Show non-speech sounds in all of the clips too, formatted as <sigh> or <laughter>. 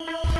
you.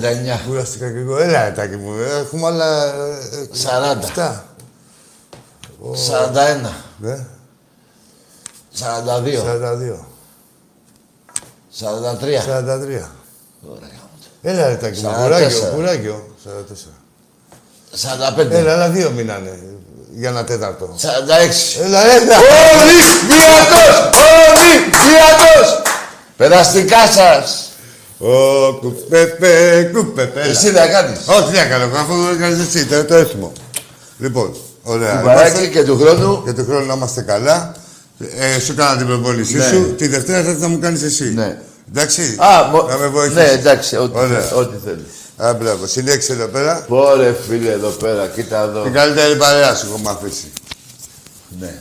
39. Κουραστήκα και εγώ. Έλα, τάκι μου. Έχουμε άλλα... ε, 40. Αυτά. 41. Ναι. 42. 42. 43. 43. Ωραία. Έλα, ρε τάκι μου. 44. Κουράγιο, κουράγιο. 44. 45. Έλα, άλλα δύο μείνανε. Για ένα τέταρτο. 46. Έλα, έλα. Ολυμπιακός! Ολυμπιακός! Περαστικά σας. Ω, κουπέπε, κουπέπε. έλα. Εσύ δεν κάνεις. Όχι, τι έκανα, αφού έκανες εσύ, το, το έθιμο. Λοιπόν, ωραία. Κουμπαράκι Είμαστε- και του χρόνου. Για τον χρόνο να είμαστε καλά. Ε, σου έκανα την προπόνησή Ναι. σου. Τη Δευτέρα θα έρθει να μου κάνεις εσύ. Ναι. Εντάξει. Α, μο... Να με βοηθήσεις. Ναι, εντάξει, ό,τι, Ωραία. θε- ό,τι θέλεις. Α, μπράβο. Συνέχισε εδώ πέρα. Πόρε φίλε εδώ πέρα, κοίτα εδώ. Την καλύτερη παρέα σου έχω μ' αφήσει. Ναι.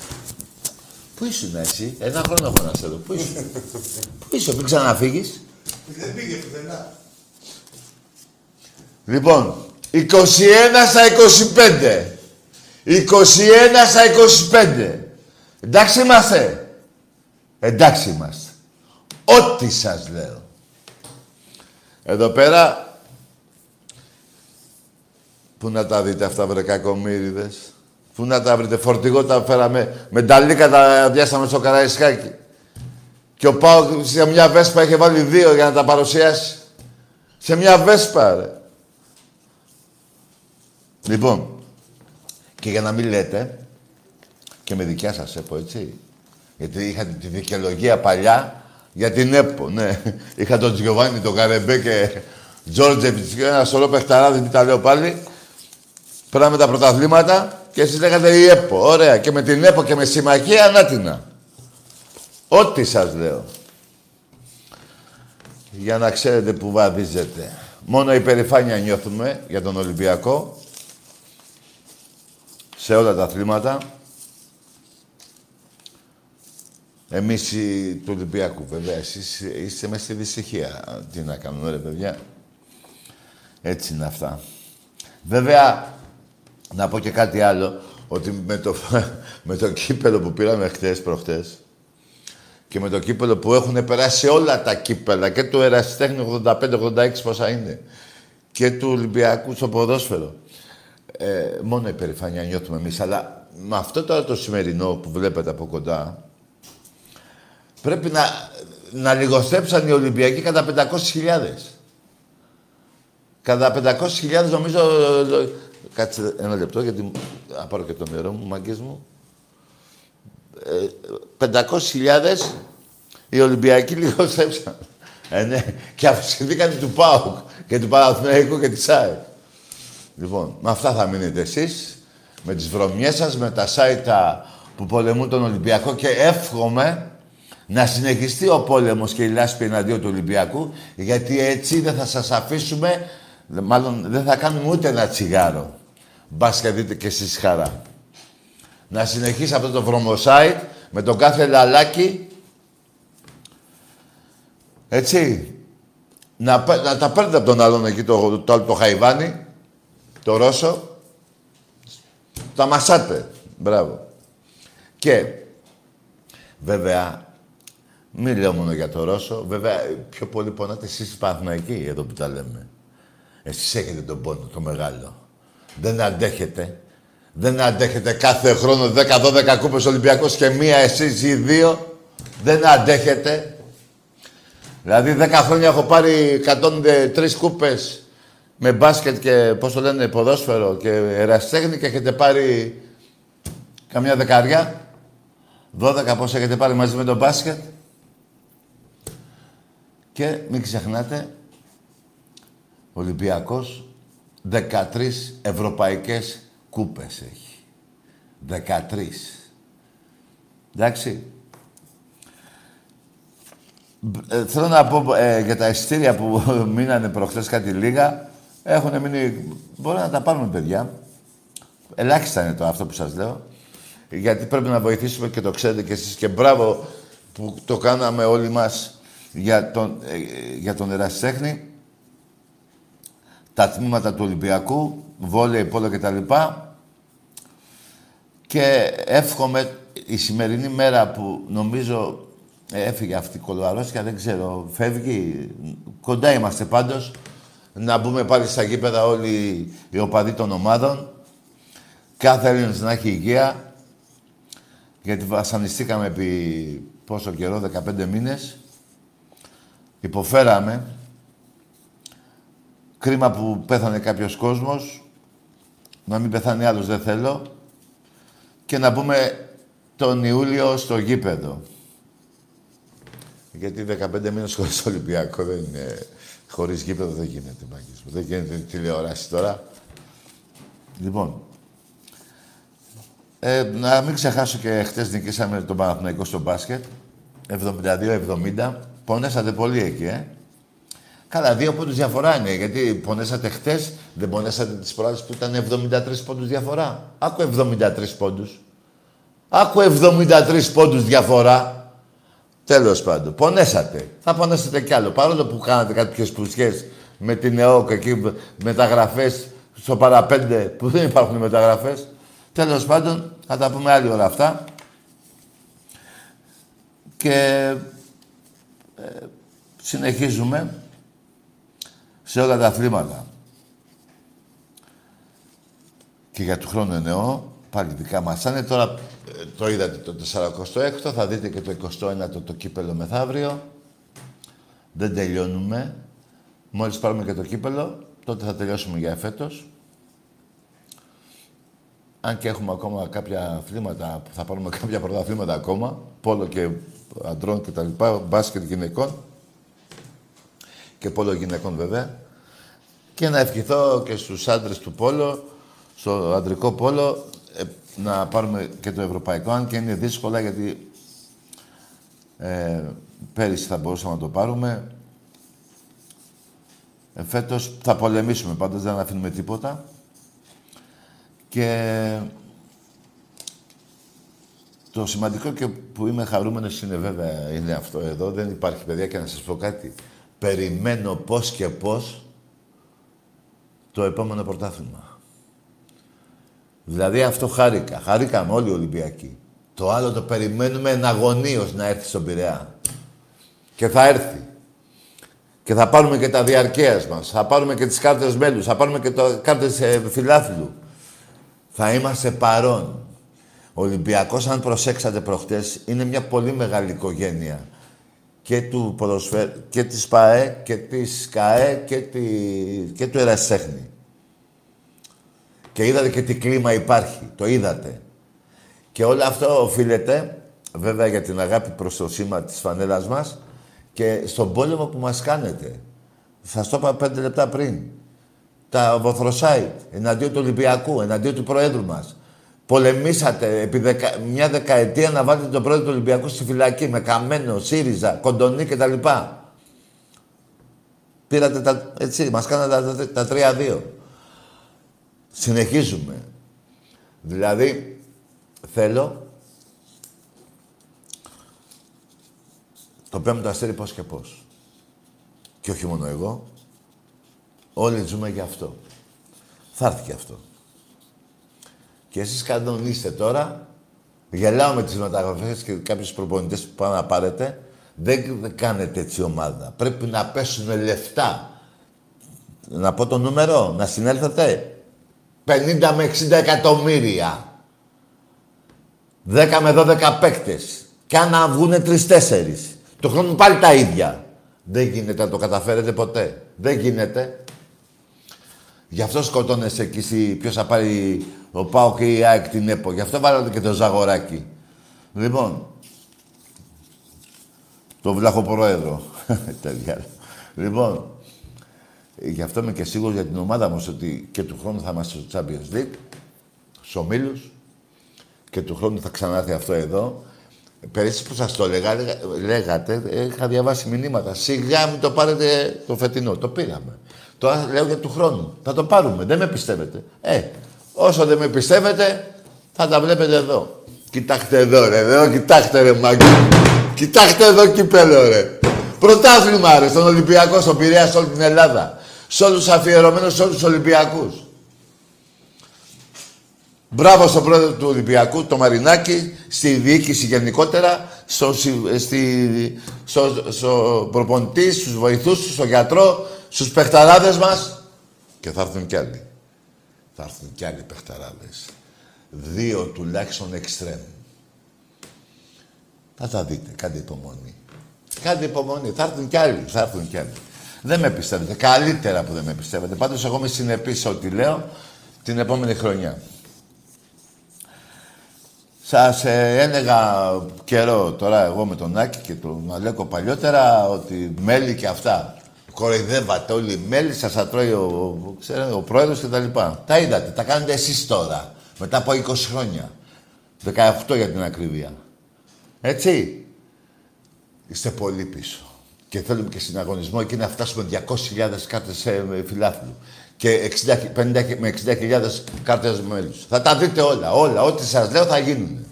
Πού ήσουν εσύ, ένα χρόνο έχω να σε δω. Πού ήσουν. Πού ήσουν, μην ξαναφύγεις. Δεν πήγε πουθενά. Λοιπόν, 21 στα 25. 21 στα 25. Εντάξει είμαστε; Εντάξει είμαστε. Ό,τι σας λέω. Εδώ πέρα... Πού να τα δείτε αυτά, βρε κακομύριδες; Πού να τα βρείτε; Φορτηγό τα φέραμε. Με ταλίκα τα διάσαμε στο Καραϊσκάκι. Και ο Πάο σε μια βέσπα είχε βάλει δύο για να τα παρουσιάσει. Σε μια βέσπα, ρε. Λοιπόν, και για να μην λέτε, και με δικιά σας ΕΠΟ, έτσι. Γιατί είχα τη δικαιολογία παλιά για την ΕΠΟ, ναι. Είχα τον Τζιωβάνι, τον Καρεμπέ και Τζόρτζεβιτς και ένα σωρό παιχταράδες, μην τα λέω πάλι. Πέραμε τα πρωταθλήματα και εσείς λέγατε η ΕΠΟ. Ωραία. Και με την ΕΠΟ και με συμμαχία, ανάτινα. Ό,τι σας λέω. Για να ξέρετε που βαδίζετε. Μόνο υπερηφάνεια νιώθουμε για τον Ολυμπιακό. Σε όλα τα αθλήματα. Εμείς οι, του Ολυμπιακού, βέβαια. Εσείς είστε μέσα στη δυστυχία. Τι να κάνουμε, ρε παιδιά. Έτσι είναι αυτά. Βέβαια, να πω και κάτι άλλο, ότι με το, <laughs> με το κύπελο που πήραμε χτες, προχτές, και με το κύπελο που έχουν περάσει όλα τα κύπελα, και του Ερασιτέχνη 85-86 πόσα είναι, και του Ολυμπιακού στο ποδόσφαιρο. Ε, μόνο υπερηφάνεια νιώθουμε εμείς. Αλλά με αυτό τώρα το σημερινό που βλέπετε από κοντά, πρέπει να, να λιγοστέψαν οι Ολυμπιακοί κατά 500.000. Κατά 500.000 νομίζω... Κάτσε ένα λεπτό γιατί να πάρω και το νερό μου, μάγκες μου. Ε, 500.000 οι Ολυμπιακοί λιγοστέψαν. Ε, ναι. Και αυξηθήκαν του ΠΑΟΚ και του Παναθηναϊκού και της ΣΑΕ. Λοιπόν, με αυτά θα μείνετε εσείς, με τις βρωμιές σας, με τα σάιτα που πολεμούν τον Ολυμπιακό και εύχομαι να συνεχιστεί ο πόλεμος και η λάσπη εναντίον του Ολυμπιακού, γιατί έτσι δεν θα σας αφήσουμε, μάλλον δεν θα κάνουμε ούτε ένα τσιγάρο. Μπας και δείτε και εσείς χαρά. Να συνεχίσει αυτό το βρωμοσάιτ με τον κάθε λαλάκι, έτσι, να, να τα παίρνετε από τον άλλον εκεί το, το, το, το Χαϊβάνι, το Ρώσο, τα μασάτε. Μπράβο. Και, βέβαια, μην λέω μόνο για το Ρώσο. Βέβαια, πιο πολύ πονάτε εσείς οι Παναθηναϊκοί, εδώ που τα λέμε. Εσείς έχετε τον πόνο, το μεγάλο. Δεν αντέχετε. Δεν αντέχετε κάθε χρόνο 10-12 κούπες Ολυμπιακός και μία εσείς ή δύο. Δεν αντέχετε. Δηλαδή 10 χρόνια έχω πάρει 103 κούπες με μπάσκετ και πώς το λένε ποδόσφαιρο και ερασιτέχνη και έχετε πάρει καμιά δεκαριά. 12 πώς έχετε πάρει μαζί με το μπάσκετ. Και μην ξεχνάτε, ο Ολυμπιακός 13 ευρωπαϊκές κούπες έχει. 13. Εντάξει. Ε, θέλω να πω ε, για τα εισιτήρια που <laughs> μείνανε προχθές κάτι λίγα. Έχουν μείνει... Μπορεί να τα πάρουμε, παιδιά. Ελάχιστα είναι το αυτό που σας λέω. Γιατί πρέπει να βοηθήσουμε και το ξέρετε κι εσείς. Και μπράβο που το κάναμε όλοι μας για τον, ε, για τον ερασιτέχνη. Τα τμήματα του Ολυμπιακού, βόλεϊ, πόλο κτλ. Και εύχομαι η σημερινή μέρα που νομίζω έφυγε αυτή η κολοαρόσκια, δεν ξέρω, φεύγει. Κοντά είμαστε πάντως. Να μπούμε πάλι στα γήπεδα όλοι οι οπαδοί των ομάδων. Κάθε Έλληνας να έχει υγεία. Γιατί βασανιστήκαμε επί πόσο καιρό, 15 μήνες. Υποφέραμε. Κρίμα που πέθανε κάποιος κόσμος. Να μην πεθάνει άλλος δεν θέλω. Και να μπούμε τον Ιούλιο στο γήπεδο. Γιατί 15 μήνες χωρίς Ολυμπιακό δεν είναι... Χωρίς γήπεδο δεν γίνεται, μάγκες μου. Δεν γίνεται τηλεόραση τώρα. Λοιπόν, ε, να μην ξεχάσω και χτες νικήσαμε τον Παναθηναϊκό στο μπάσκετ. 72-70. Πονέσατε πολύ εκεί, ε. Καλά, δύο πόντους διαφορά είναι, γιατί πονέσατε χτες, δεν πονέσατε τις προάλλες που ήταν 73 πόντους διαφορά. Άκου 73 πόντους. Άκου 73 πόντους διαφορά. Τέλος πάντων. Πονέσατε. Θα πονέσετε κι άλλο. Παρόλο που κάνατε κάποιες πουσιές με την ΕΟΚ εκεί, μεταγραφές στο παραπέντε που δεν υπάρχουν μεταγραφές. Τέλος πάντων, θα τα πούμε άλλη ώρα αυτά. Και ε, συνεχίζουμε σε όλα τα αθλήματα. Και για του χρόνου εννοώ, πάλι δικά μας. Αν τώρα ε, το είδατε το 46ο, θα δείτε και το 21ο το κύπελο μεθαύριο. Δεν τελειώνουμε. Μόλις πάρουμε και το κύπελο, τότε θα τελειώσουμε για εφέτος. Αν και έχουμε ακόμα κάποια αθλήματα, θα πάρουμε <laughs> κάποια πρωταθλήματα ακόμα, πόλο και αντρών και τα λοιπά, μπάσκετ γυναικών και πόλο γυναικών βέβαια. Και να ευχηθώ και στους άντρες του πόλο, στο αντρικό πόλο, ε, να πάρουμε και το ευρωπαϊκό, αν και είναι δύσκολα γιατί ε, πέρυσι θα μπορούσαμε να το πάρουμε. Ε, φέτος θα πολεμήσουμε πάντως, δεν αφήνουμε τίποτα. Και το σημαντικό και που είμαι χαρούμενος είναι βέβαια είναι αυτό εδώ. Δεν υπάρχει παιδιά και να σας πω κάτι. Περιμένω πώς και πώς το επόμενο πρωτάθλημα. Δηλαδή αυτό χάρηκα. Χαρήκαμε όλοι οι Ολυμπιακοί. Το άλλο το περιμένουμε εναγωνίως να έρθει στον Πειραιά. Και θα έρθει. Και θα πάρουμε και τα διαρκείας μας. Θα πάρουμε και τις κάρτες μέλους. Θα πάρουμε και το κάρτες ε, φιλάθλου. Θα είμαστε παρόν. Ο Ολυμπιακός, αν προσέξατε προχτές, είναι μια πολύ μεγάλη οικογένεια. Και του ποδοσφαίρ, και της ΠΑΕ, και της ΚΑΕ, και, τη, και του Ερασιτέχνη. Και είδατε και τι κλίμα υπάρχει. Το είδατε. Και όλο αυτό οφείλεται, βέβαια για την αγάπη προς το σήμα της φανέλας μας και στον πόλεμο που μας κάνετε. Θα το είπα πέντε λεπτά πριν. Τα βοθροσάιτ, εναντίον του Ολυμπιακού, εναντίον του Προέδρου μας. Πολεμήσατε επί δεκα... μια δεκαετία να βάλετε τον Πρόεδρο του Ολυμπιακού στη φυλακή με Καμένο, ΣΥΡΙΖΑ, Κοντονή κτλ. Πήρατε τα... έτσι, μας κάνατε τα, τα 3-2. Συνεχίζουμε. Δηλαδή, θέλω το πέμπτο το αστέρι πώς και πώς. Και όχι μόνο εγώ. Όλοι ζούμε για αυτό. Θα έρθει και αυτό. Και εσείς κανονίστε τώρα, γελάω με τις μεταγραφές και κάποιους προπονητές που πάνε να πάρετε, δεν κάνετε έτσι ομάδα. Πρέπει να πέσουν λεφτά. Να πω το νούμερο, να συνέλθετε. 50 με 60 εκατομμύρια. 10 με 12 παίκτες. Και αν να βγουνε τρεις-τέσσερις. Το χρόνο πάλι τα ίδια. Δεν γίνεται να το καταφέρετε ποτέ. Δεν γίνεται. Γι' αυτό σκοτώνεσαι εκεί ποιος θα πάρει ο Πάο και η ΑΕΚ την ΕΠΟ. Γι' αυτό βάλατε και το Ζαγοράκι. Λοιπόν, το βλαχοπρόεδρο. <laughs> Τέλεια. λοιπόν, γι' αυτό είμαι και σίγουρος για την ομάδα μας ότι και του χρόνου θα είμαστε στο Champions League, στους ομίλους, και του χρόνου θα ξανάρθει αυτό εδώ. Πέρυσι που σας το λέγα, λέγατε, είχα διαβάσει μηνύματα. Σιγά μην το πάρετε το φετινό. Το πήραμε. Τώρα λέω για του χρόνου. Θα το πάρουμε. Δεν με πιστεύετε. Ε, όσο δεν με πιστεύετε, θα τα βλέπετε εδώ. Κοιτάξτε εδώ, ρε. Εδώ, κοιτάξτε, ρε, μάγκη. Κοιτάξτε εδώ, κυπέλο, ρε. Πρωτάθλημα, ρε, στον Ολυμπιακό, στον Πειραιά, σε όλη την Ελλάδα. Σε όλους αφιερωμένους, σε όλους τους Ολυμπιακούς. Μπράβο στον πρόεδρο του Ολυμπιακού, το Μαρινάκη, στη διοίκηση γενικότερα, στο, στη, στο, στο προπονητή, στους βοηθούς, στον γιατρό, στους παιχταράδες μας και θα έρθουν κι άλλοι. Θα έρθουν κι άλλοι παιχταράδες. Δύο τουλάχιστον εξτρέμ. Θα τα δείτε. Κάντε υπομονή. Κάντε υπομονή. Θα έρθουν κι άλλοι. Θα έρθουν κι άλλοι. Δεν με πιστεύετε. Καλύτερα που δεν με πιστεύετε. Πάντως εγώ είμαι συνεπής σε ό,τι λέω την επόμενη χρονιά. Σας ε, έλεγα καιρό τώρα εγώ με τον Άκη και τον Αλέκο παλιότερα ότι μέλη και αυτά. Κοροϊδεύατε όλοι οι μέλη, σας ατρώει ο, ξέρω, ο πρόεδρος και τα λοιπά. Τα είδατε, τα κάνετε εσείς τώρα, μετά από 20 χρόνια. 18 για την ακρίβεια. Έτσι. Είστε πολύ πίσω. Και θέλουμε και συναγωνισμό εκεί να φτάσουμε 200.000 κάρτες σε φιλάθλου. Και 60, 50, με 60.000 κάρτες μέλους. Θα τα δείτε όλα, όλα. Ό,τι σας λέω θα γίνουν.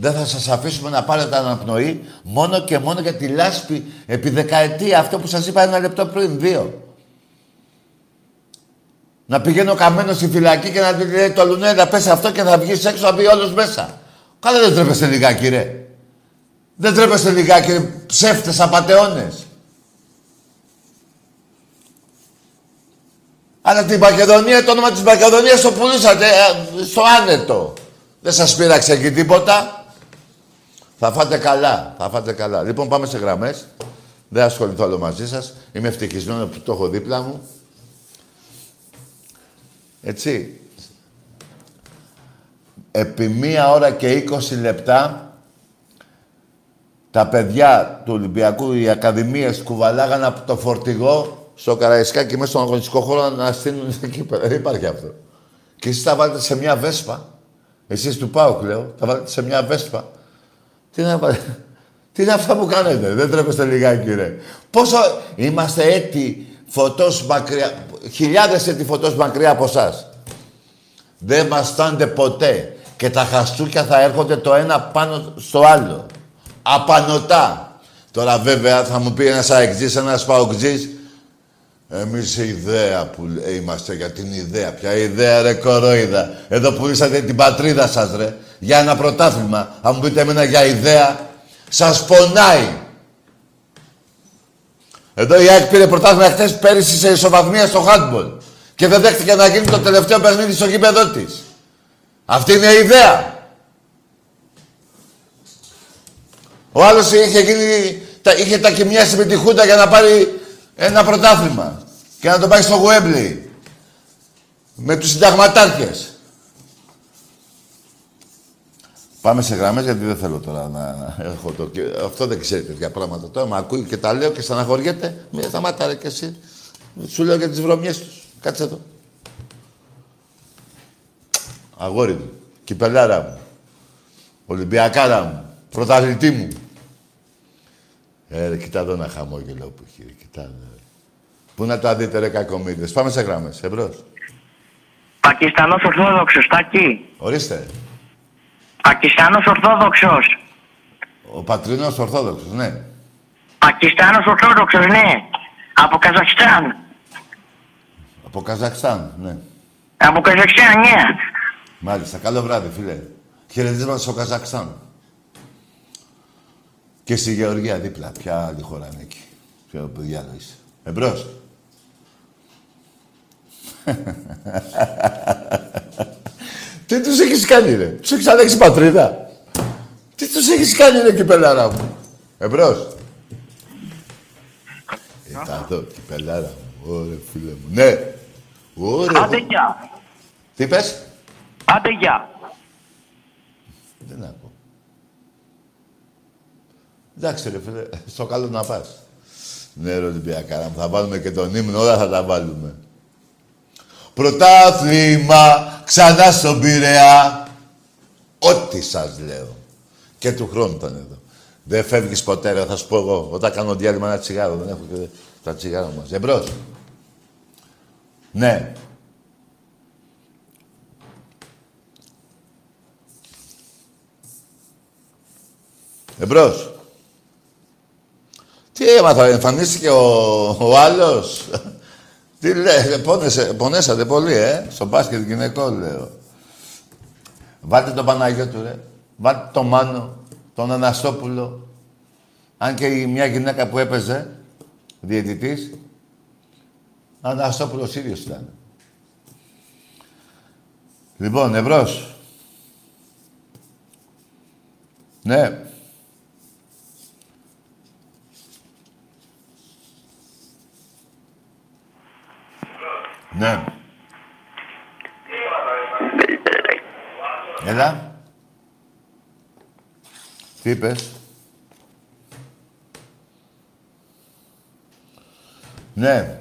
Δεν θα σας αφήσουμε να πάρετε αναπνοή μόνο και μόνο για τη λάσπη επί δεκαετία. Αυτό που σας είπα ένα λεπτό πριν, δύο. Να πηγαίνω καμένο στη φυλακή και να λέει το λουνέ να πέσει αυτό και θα βγεις έξω να μπει όλος μέσα. Καλά δεν τρέπεστε λιγάκι ρε. Δεν τρέπεστε λιγάκι ρε. Ψεύτες, απατεώνες. Αλλά την Μακεδονία, το όνομα της Μακεδονίας το πουλήσατε ε, στο άνετο. Δεν σας πείραξε εκεί τίποτα. Θα φάτε καλά. Θα φάτε καλά. Λοιπόν, πάμε σε γραμμές. Δεν ασχοληθώ άλλο μαζί σας. Είμαι ευτυχισμένος που το έχω δίπλα μου. Έτσι. Επί μία ώρα και 20 λεπτά τα παιδιά του Ολυμπιακού, οι ακαδημίες κουβαλάγαν από το φορτηγό στο Καραϊσκάκι μέσα στον αγωνιστικό χώρο να στείλουν <laughs> εκεί πέρα. Δεν υπάρχει αυτό. Και εσείς τα βάλετε σε μια βέσπα. Εσείς του πάω, λέω. Τα βάλετε σε μια βέσπα τι να Τι είναι αυτά που κάνετε, δεν τρέπεστε λιγάκι ρε. Πόσο είμαστε έτη φωτός μακριά, χιλιάδες έτη φωτός μακριά από εσά. Δεν μας φτάνετε ποτέ. Και τα χαστούκια θα έρχονται το ένα πάνω στο άλλο. Απανοτά. Τώρα βέβαια θα μου πει ένας αεξής, ένας παοξής. Εμείς η ιδέα που είμαστε για την ιδέα. Ποια ιδέα ρε κορόιδα. Εδώ που είσατε την πατρίδα σας ρε για ένα πρωτάθλημα. Αν μου πείτε εμένα για ιδέα, σας πονάει. Εδώ η ΑΕΚ πήρε πρωτάθλημα χθες πέρυσι σε ισοβαθμία στο handball. Και δεν δέχτηκε να γίνει το τελευταίο παιχνίδι στο γήπεδο της. Αυτή είναι η ιδέα. Ο άλλος είχε, γίνει, τα, είχε τα κοιμιάσει με τη Χούντα για να πάρει ένα πρωτάθλημα. Και να το πάει στο Γουέμπλι. Με τους συνταγματάρχες. Πάμε σε γραμμές γιατί δεν θέλω τώρα να έχω το... Αυτό δεν ξέρει τέτοια πράγματα. Τώρα με ακούει και τα λέω και στεναχωριέται. Μην σταματά ρε και εσύ. Σου λέω για τις βρωμιές τους. Κάτσε εδώ. Αγόρι μου. Κυπελάρα μου. Ολυμπιακάρα μου. Πρωταθλητή μου. Ε, κοιτά εδώ ένα χαμόγελο που έχει. Κοιτά, Πού να τα δείτε ρε κακομίδες. Πάμε σε γραμμές. Εμπρός. Πακιστανός Ορθόδοξος, Τάκη. Ορίστε. Πακιστανός Ορθόδοξος. Ο πατρινός Ορθόδοξος, ναι. Πακιστανός Ορθόδοξος, ναι. Από Καζακστάν. Από Καζακστάν, ναι. Από Καζακστάν, ναι. Μάλιστα. Καλό βράδυ, φίλε. Χαιρετίσματα στο Καζακστάν. Και στη Γεωργία δίπλα. Ποια άλλη χώρα είναι εκεί. Ποιο διάλογο είσαι. Εμπρός. <laughs> Τι τους έχεις κάνει, ρε; Τους έχεις ανέξει πατρίδα; Τι τους έχεις κάνει, ρε, κυπελάρα μου; Εμπρός. Ήταν εδώ, κυπελάρα μου. Ωρε, φίλε μου. Ναι. Ωρε, Άντε γεια. Τι πες; Άντε γεια. Δεν ακούω. Εντάξει ρε φίλε, στο καλό να πας. Ναι ρε Ολυμπιακάρα, θα βάλουμε και τον ύμνο, όλα θα τα βάλουμε. Πρωτάθλημα, ξανά στον Πειραιά. Ό,τι σας λέω. Και του χρόνου ήταν εδώ. Δεν φεύγεις ποτέ, ρε, θα σου πω εγώ. Όταν κάνω διάλειμμα ένα τσιγάρο, δεν έχω και τα τσιγάρα μας. Εμπρός. Ναι. Εμπρός. Τι έμαθα, εμφανίστηκε ο, ο άλλος; Τι λέει, πόνεσε, πονέσατε πολύ, ε. Στο μπάσκετ γυναικό, λέω. Βάλτε τον Παναγιώτου, ρε. Βάλτε τον Μάνο, τον Αναστόπουλο. Αν και η μια γυναίκα που έπαιζε, διαιτητής, Αναστόπουλος ίδιος ήταν. Λοιπόν, ευρώς. Ναι. Ναι. Έλα. Τι είπες; Ναι.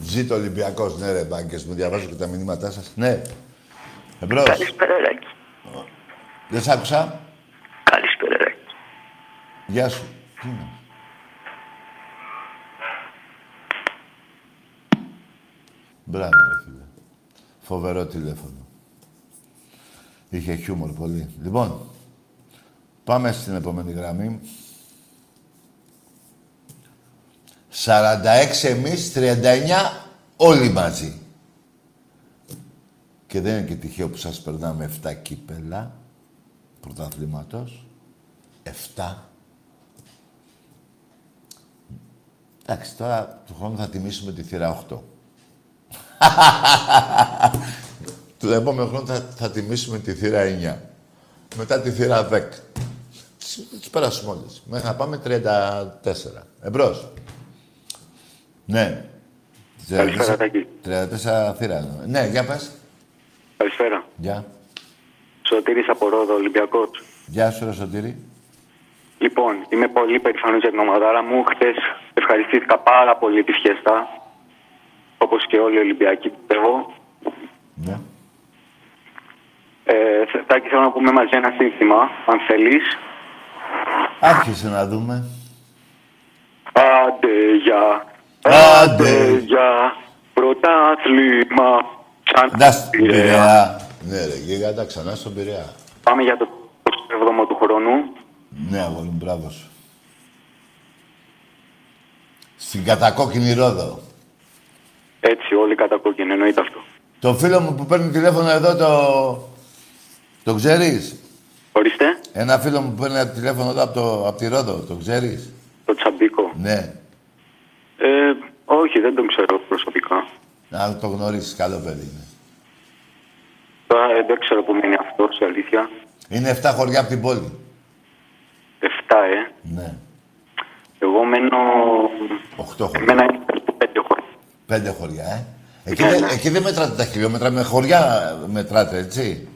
Ζήτω Ολυμπιακός, ναι ρε μπάγκες μου, διαβάζω και τα μηνύματά σας. Ναι. Εμπρός. Καλησπέρα, Ράκη. Δεν σ' άκουσα. Καλησπέρα, Ράκη. Γεια σου. Τι είναι. Μπράβο, ρε φίλε. Φοβερό τηλέφωνο. Είχε χιούμορ πολύ. Λοιπόν, πάμε στην επόμενη γραμμή. 46 εμείς, 39 όλοι μαζί. Και δεν είναι και τυχαίο που σας περνάμε 7 κύπελα πρωταθλήματος. 7. Εντάξει, τώρα του χρόνου θα τιμήσουμε τη θύρα 8. <laughs> του επόμενου χρόνου θα, θα τιμήσουμε τη θύρα 9. Μετά τη θύρα 10. Τις, τις περάσουμε όλες. Μέχρι να πάμε 34. Εμπρός. Ναι. Καλησπέρα, Τάκη. 34 θύρα. εννοώ. Ναι, για πες. Καλησπέρα. Γεια. Σωτήρης από Ρόδο, Ολυμπιακός. Γεια σου, ρε Σωτήρη. Λοιπόν, είμαι πολύ περήφανος για την ομαδάρα μου. Χτες ευχαριστήθηκα πάρα πολύ τη φιέστα. Όπως και όλοι οι Ολυμπιακοί, πιστεύω. Ναι. Ε, θε- Τάκη, θέλω να πούμε μαζί ένα σύνθημα, αν θέλεις. Άρχισε να δούμε. Άντε για, Άντε. άντε για, πρωτάθλημα. Σαν Να στον Πειραιά. Πειραιά. Ναι, ρε, γίγαντα ξανά στον Πειραιά. Πάμε για το 7ο του χρόνου. Ναι, αγόρι μου, μπράβο σου. Στην κατακόκκινη ρόδο. Έτσι, όλοι κατά κόκκινη, εννοείται αυτό. Το φίλο μου που παίρνει τηλέφωνο εδώ, το... Το ξέρεις; Ορίστε, Ένα φίλο μου που παίρνει ένα τηλέφωνο εδώ από, το, από τη Ρόδο, το ξέρεις; το Τσαμπίκο. Ναι. Ε, όχι, δεν τον ξέρω προσωπικά. Να το γνωρίσεις, καλό παιδί είναι. Τώρα ε, δεν ξέρω που μένει αυτός, σε αλήθεια. Είναι 7 χωριά από την πόλη. Εφτά, ε. Ναι. Εγώ μένω... 8 χωριά. Εμένα είναι περίπου πέντε χώρια. Πέντε χωριά, ε. Εκεί, δεν- εκεί δεν μετράτε τα χιλιόμετρα, με χωριά μετράτε, έτσι.